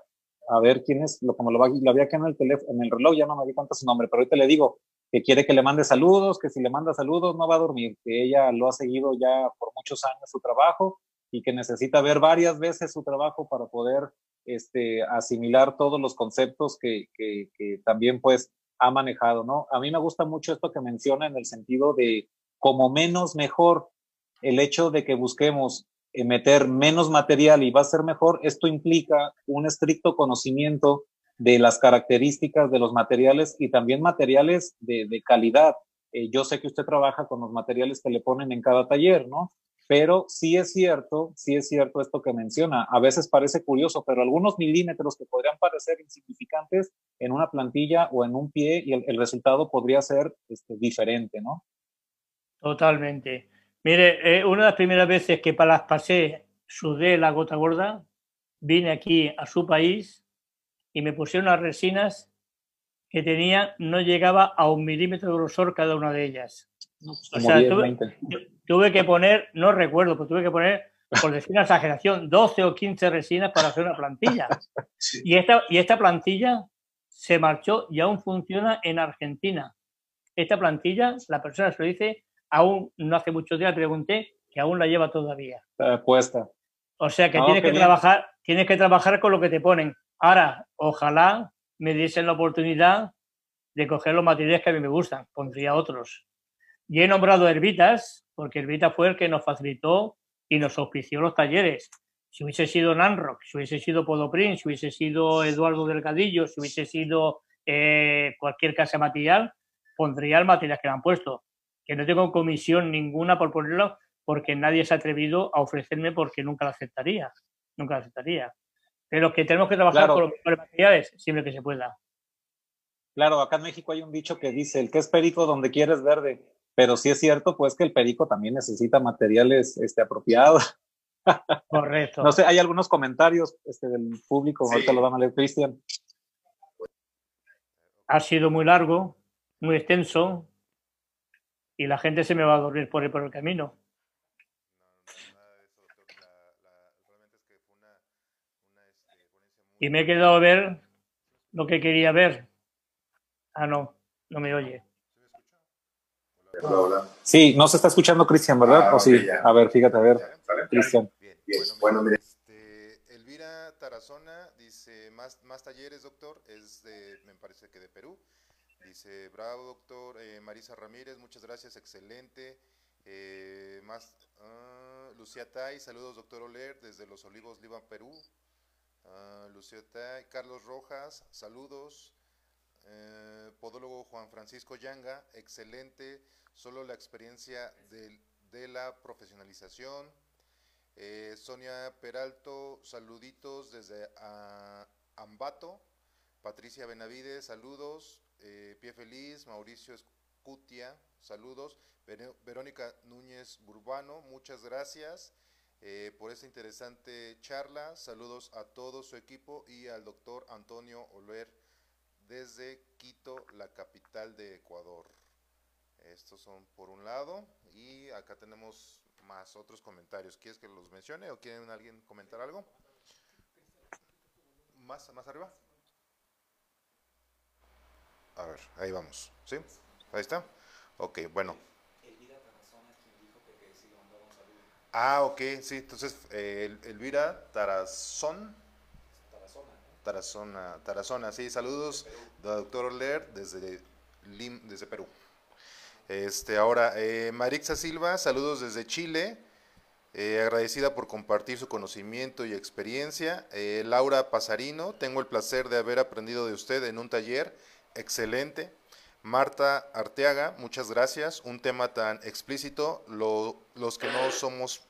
a ver quién es, lo, como lo, lo había acá en el, teléfono, en el reloj, ya no me di cuenta su nombre, pero ahorita le digo que quiere que le mande saludos, que si le manda saludos no va a dormir, que ella lo ha seguido ya por muchos años su trabajo y que necesita ver varias veces su trabajo para poder este, asimilar todos los conceptos que, que, también pues ha manejado, ¿no? A mí me gusta mucho esto que menciona en el sentido de como menos mejor, el hecho de que busquemos eh, meter menos material y va a ser mejor, esto implica un estricto conocimiento de las características de los materiales y también materiales de, de calidad. Eh, yo sé que usted trabaja con los materiales que le ponen en cada taller, ¿no? Pero sí es cierto, sí es cierto esto que menciona. A veces parece curioso, pero algunos milímetros que podrían parecer insignificantes en una plantilla o en un pie y el, resultado podría ser este, diferente, ¿no? Totalmente. Mire, eh, una de las primeras veces que para las pasé sudé la gota gorda, vine aquí a su país y me pusieron unas resinas que tenía, no llegaba a un milímetro de grosor cada una de ellas. O sea, tuve, tuve que poner, no recuerdo, pero tuve que poner, por decir una exageración, 12 o 15 resinas para hacer una plantilla. Y, esta, y esta plantilla se marchó y aún funciona en Argentina. Esta plantilla, la persona se lo dice, aún no hace muchos días pregunté que aún la lleva todavía. Está puesta. O sea que tienes que trabajar, tienes que trabajar con lo que te ponen. Ahora, ojalá me diesen la oportunidad de coger los materiales que a mí me gustan, pondría otros. Y he nombrado Herbitas, porque Herbita fue el que nos facilitó y nos auspició los talleres. Si hubiese sido Nanrock, si hubiese sido Podoprin, si hubiese sido Eduardo Delgadillo, si hubiese sido eh, cualquier casa material, pondría el material que le han puesto. Que no tengo comisión ninguna por ponerlo, porque nadie se ha atrevido a ofrecerme porque nunca lo aceptaría. Nunca lo aceptaría. Pero que tenemos que trabajar Claro. con los mejores materiales siempre que se pueda. Claro, acá en México hay un dicho que dice, el que es perico donde quieres verde, pero sí es cierto pues que el perico también necesita materiales este, apropiados. Correcto. No sé, hay algunos comentarios este, del público, Sí. ahorita lo van a leer Cristian. Ha sido muy largo, muy extenso, y la gente se me va a dormir por, por el camino. Y me he quedado a ver lo que quería ver. Ah, no, no me oye. Hola, hola. Sí, no se está escuchando Cristian, ¿verdad? Ah, ¿O sí? A ver, fíjate, a ver. Cristian. Bien, Bien, bueno, mire. este, Elvira Tarazona dice, más, más talleres, doctor, es de, me parece que de Perú. Dice, bravo, doctor. Eh, Marisa Ramírez, muchas gracias, excelente. Eh, más, ah, Lucía Tai, saludos, doctor Oler, desde Los Olivos, Lima, Perú. Ah, Lucía Tai, Carlos Rojas, saludos. Eh, podólogo Juan Francisco Yanga, excelente. Solo la experiencia de la profesionalización. Eh, Sonia Peralto, saluditos desde ah, Ambato. Patricia Benavides, saludos. Eh, Pie Feliz, Mauricio Escutia, saludos. Verónica Núñez Burbano, muchas gracias por esta interesante charla. Saludos a todo su equipo y al doctor Antonio Oler desde Quito, la capital de Ecuador. Estos son por un lado y acá tenemos más otros comentarios. ¿Quieres que los mencione o quieren alguien comentar algo? Más, más arriba. A ver, ahí vamos. ¿Sí? Ahí está. Ok, bueno. Ah, ok, sí. Entonces, eh, El- Elvira Tarazón Tarazona, Tarazona, sí, saludos, doctor Oler, desde, desde Perú. Este, ahora, eh, Marixa Silva, saludos desde Chile, eh, agradecida por compartir su conocimiento y experiencia. Eh, Laura Pasarino, tengo el placer de haber aprendido de usted en un taller excelente. Marta Arteaga, muchas gracias. Un tema tan explícito, los que no somos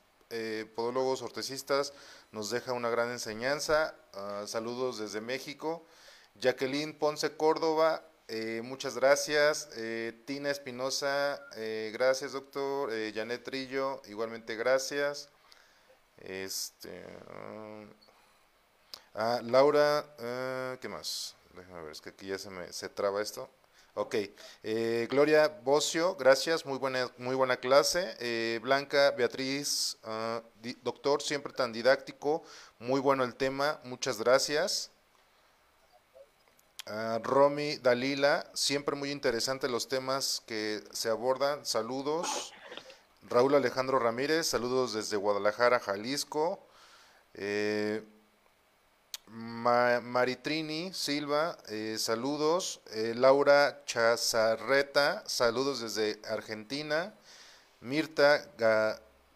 podólogos ortesistas, nos deja una gran enseñanza. Ah, saludos desde México. Jacqueline Ponce Córdoba, eh, muchas gracias. Eh, Tina Espinosa, eh, gracias doctor. Janet Trillo, igualmente gracias. Este, ah, Laura, ah, ¿qué más? Déjame ver, es que aquí ya se me se traba esto. Ok, Gloria Bocio, gracias, muy buena, muy buena clase. Blanca Beatriz, ah, doctor, siempre tan didáctico, muy bueno el tema, muchas gracias. Uh, Romy Dalila, siempre muy interesante los temas que se abordan. Saludos. Raúl Alejandro Ramírez, saludos desde Guadalajara, Jalisco. Eh, Maritrini Silva, eh, saludos. Eh, Laura Chazarreta, saludos desde Argentina. Mirta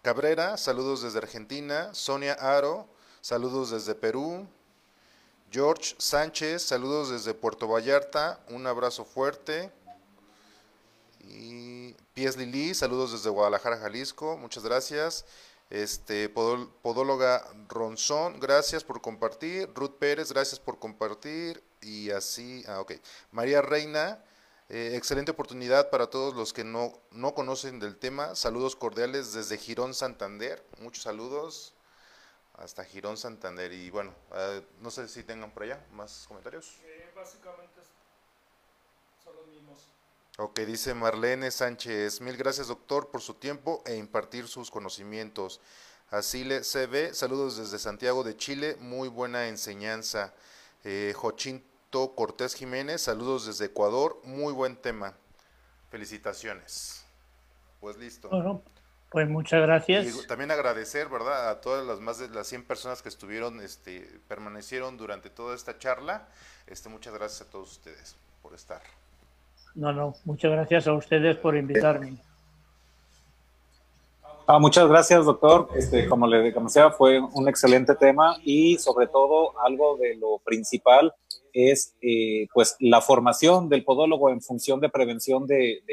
Cabrera, saludos desde Argentina. Sonia Aro, saludos desde Perú. George Sánchez, saludos desde Puerto Vallarta, un abrazo fuerte. Y Pies Lili, saludos desde Guadalajara, Jalisco, muchas gracias. Este, Podóloga Ronzón, gracias por compartir. Ruth Pérez, gracias por compartir. Y así, ah, ok. María Reina, eh, excelente oportunidad para todos los que no, no conocen del tema. Saludos cordiales desde Girón, Santander. Muchos saludos hasta Girón Santander. Y bueno, uh, no sé si tengan por allá más comentarios. Eh, básicamente. Ok, dice Marlene Sánchez, mil gracias doctor por su tiempo e impartir sus conocimientos. Así le se ve, saludos desde Santiago de Chile, muy buena enseñanza. Eh, Jochinto Cortés Jiménez, saludos desde Ecuador, muy buen tema. Felicitaciones. Pues listo. Bueno, pues muchas gracias. Y también agradecer, ¿verdad?, a todas las más de las 100 personas que estuvieron, este, permanecieron durante toda esta charla. Este, muchas gracias a todos ustedes por estar. No, no, muchas gracias a ustedes por invitarme. Ah, muchas gracias, doctor. Este, como le decía, fue un excelente tema y sobre todo algo de lo principal es eh, pues la formación del podólogo en función de prevención de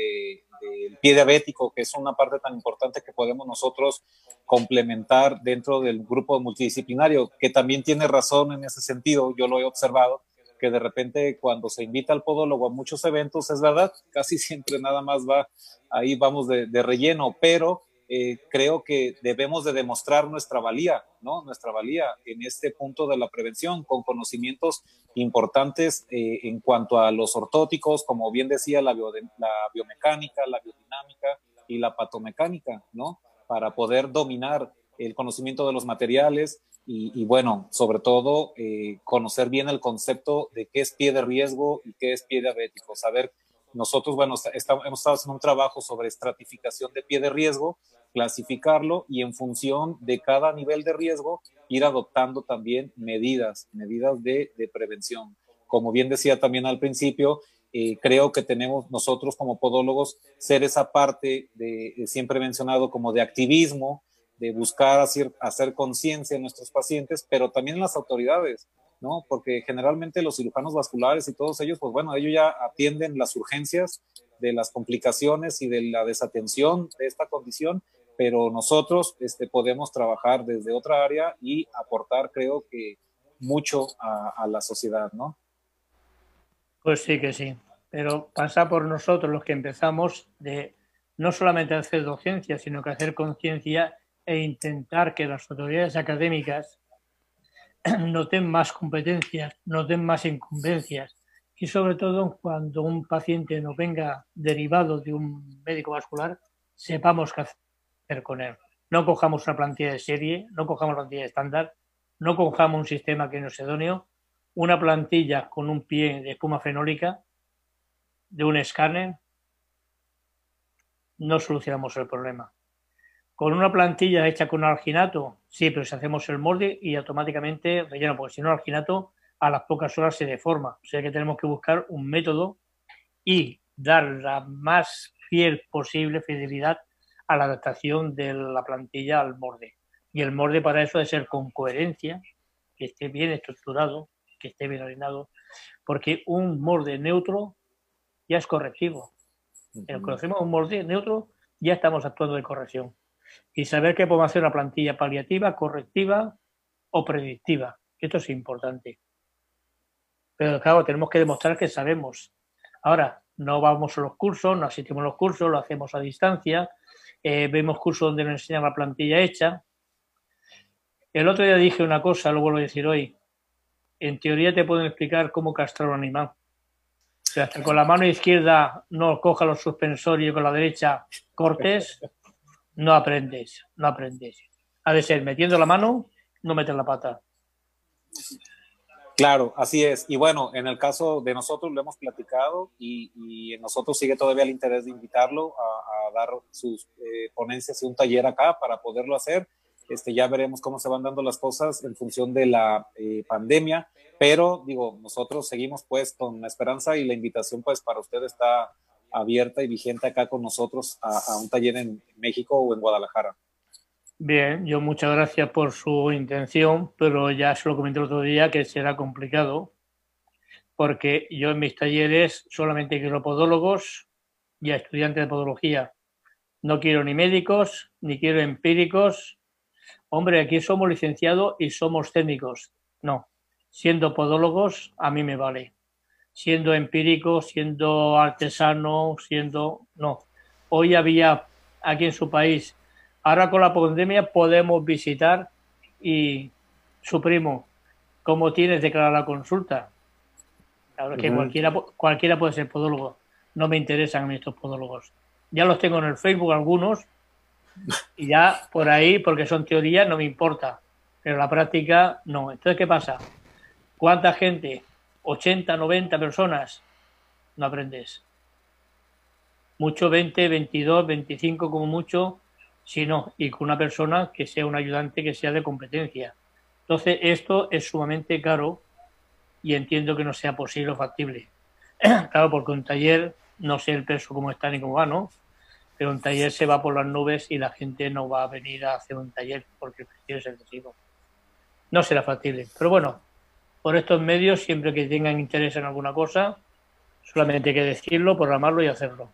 del pie diabético, que es una parte tan importante que podemos nosotros complementar dentro del grupo multidisciplinario, que también tiene razón en ese sentido, yo lo he observado, que de repente cuando se invita al podólogo a muchos eventos, es verdad, casi siempre nada más va, ahí vamos de, relleno, pero eh, creo que debemos de demostrar nuestra valía, ¿no? Nuestra valía en este punto de la prevención con conocimientos importantes eh, en cuanto a los ortóticos, como bien decía, la, la biomecánica, la biodinámica y la patomecánica, ¿no? Para poder dominar el conocimiento de los materiales y, bueno, sobre todo eh, conocer bien el concepto de qué es pie de riesgo y qué es pie diabético, saber nosotros, bueno, hemos estado haciendo un trabajo sobre estratificación de pie de riesgo clasificarlo y en función de cada nivel de riesgo ir adoptando también medidas, medidas de, prevención. Como bien decía también al principio, eh, creo que tenemos nosotros como podólogos ser esa parte de, siempre mencionado como de activismo, de buscar hacer, hacer conciencia en nuestros pacientes, pero también en las autoridades, ¿no? Porque generalmente los cirujanos vasculares y todos ellos, pues bueno, ellos ya atienden las urgencias de las complicaciones y de la desatención de esta condición, pero nosotros este, podemos trabajar desde otra área y aportar, creo que, mucho a, la sociedad, ¿no? Pues sí que sí, pero pasa por nosotros los que empezamos de no solamente hacer docencia, sino que hacer conciencia e intentar que las autoridades académicas noten más competencias, noten más incumbencias y sobre todo cuando un paciente no venga derivado de un médico vascular, sepamos qué hacer con él. No cojamos una plantilla de serie, no cojamos una plantilla estándar, no cojamos un sistema que no es idóneo, una plantilla con un pie de espuma fenólica, de un escáner, no solucionamos el problema. Con una plantilla hecha con alginato, sí, pero si hacemos el molde y automáticamente relleno, porque si no, alginato a las pocas horas se deforma. O sea que tenemos que buscar un método y dar la más fiel posible fidelidad a la adaptación de la plantilla al morde. Y el morde para eso debe ser con coherencia, que esté bien estructurado, que esté bien alineado, porque un morde neutro ya es correctivo. El conocemos un morde neutro, ya estamos actuando de corrección. Y saber que podemos hacer una plantilla paliativa, correctiva o predictiva. Esto es importante. Pero claro, tenemos que demostrar que sabemos. Ahora, no vamos a los cursos, no asistimos a los cursos, lo hacemos a distancia, eh, vemos cursos donde nos enseñan la plantilla hecha. El otro día dije una cosa, lo vuelvo a decir hoy. En teoría te pueden explicar cómo castrar un animal. O sea, hasta con la mano izquierda no coja los suspensorios y con la derecha cortes, no aprendes, no aprendes. Ha de ser metiendo la mano, no meter la pata. Claro, así es. Y bueno, en el caso de nosotros lo hemos platicado y, en nosotros sigue todavía el interés de invitarlo a, dar sus eh, ponencias y un taller acá para poderlo hacer. Este, ya veremos cómo se van dando las cosas en función de la eh, pandemia, pero digo, nosotros seguimos pues con la esperanza y la invitación pues para usted está abierta y vigente acá con nosotros a un taller en México o en Guadalajara. Bien, yo muchas gracias por su intención, pero ya se lo comenté el otro día que será complicado, porque yo en mis talleres solamente quiero podólogos y a estudiantes de podología. No quiero ni médicos, ni quiero empíricos. Hombre, aquí somos licenciados y somos técnicos. No, siendo podólogos a mí me vale. Siendo empírico, siendo artesano, siendo... No. Hoy había aquí en su país Ahora con la pandemia podemos visitar y su primo, ¿cómo tienes declarar la consulta? Claro que cualquiera, cualquiera puede ser podólogo. No me interesan a mí estos podólogos. Ya los tengo en el Facebook algunos y ya por ahí, porque son teorías, no me importa. Pero la práctica no. Entonces, ¿qué pasa? ¿Cuánta gente? 80, 90 personas. No aprendes. Mucho 20, 22, 25 como mucho sino y con una persona que sea un ayudante que sea de competencia. Entonces, esto es sumamente caro y entiendo que no sea posible o factible. claro, porque un taller, no sé el peso cómo está ni cómo va, ¿no? Pero un taller se va por las nubes y la gente no va a venir a hacer un taller porque el precio es excesivo. No será factible. Pero bueno, por estos medios, siempre que tengan interés en alguna cosa, solamente hay que decirlo, programarlo y hacerlo.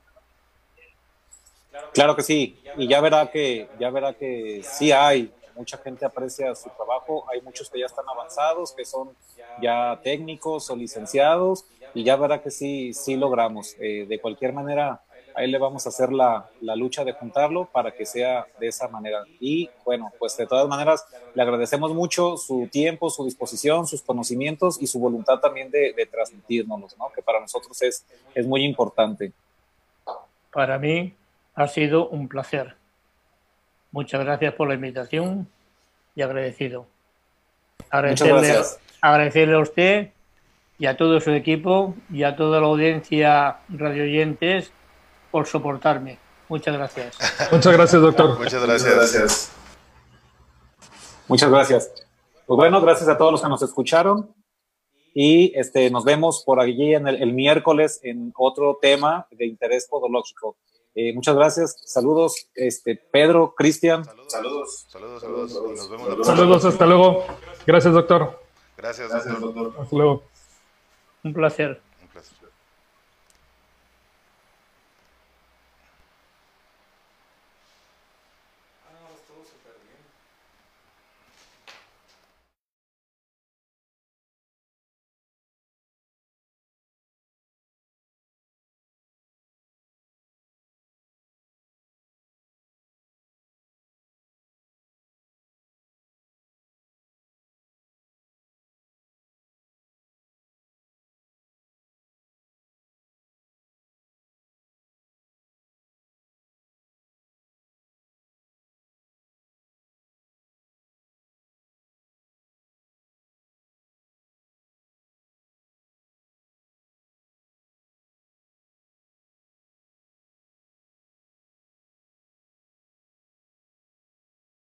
Claro que sí, y ya verá que, ya verá que sí hay, mucha gente aprecia su trabajo, hay muchos que ya están avanzados, que son ya técnicos o licenciados, y ya verá que sí, sí logramos. Eh, de cualquier manera, ahí le vamos a hacer la, la, lucha de juntarlo para que sea de esa manera. Y bueno, pues de todas maneras, le agradecemos mucho su tiempo, su disposición, sus conocimientos y su voluntad también de, de transmitirnos, ¿no? que para nosotros es, es muy importante. Para mí, ha sido un placer. Muchas gracias por la invitación y agradecido. Agradecerle, agradecerle a usted y a todo su equipo y a toda la audiencia radioyentes por soportarme. Muchas gracias. Muchas gracias, doctor. Muchas gracias. Muchas gracias. Pues bueno, gracias a todos los que nos escucharon y este, nos vemos por allí en el miércoles en otro tema de interés podológico. Eh, muchas gracias. Saludos, este, Pedro, Cristian. Saludos. Saludos, saludos. Nos vemos saludos, hasta luego. Gracias, doctor. Gracias, doctor. Hasta luego. Un placer.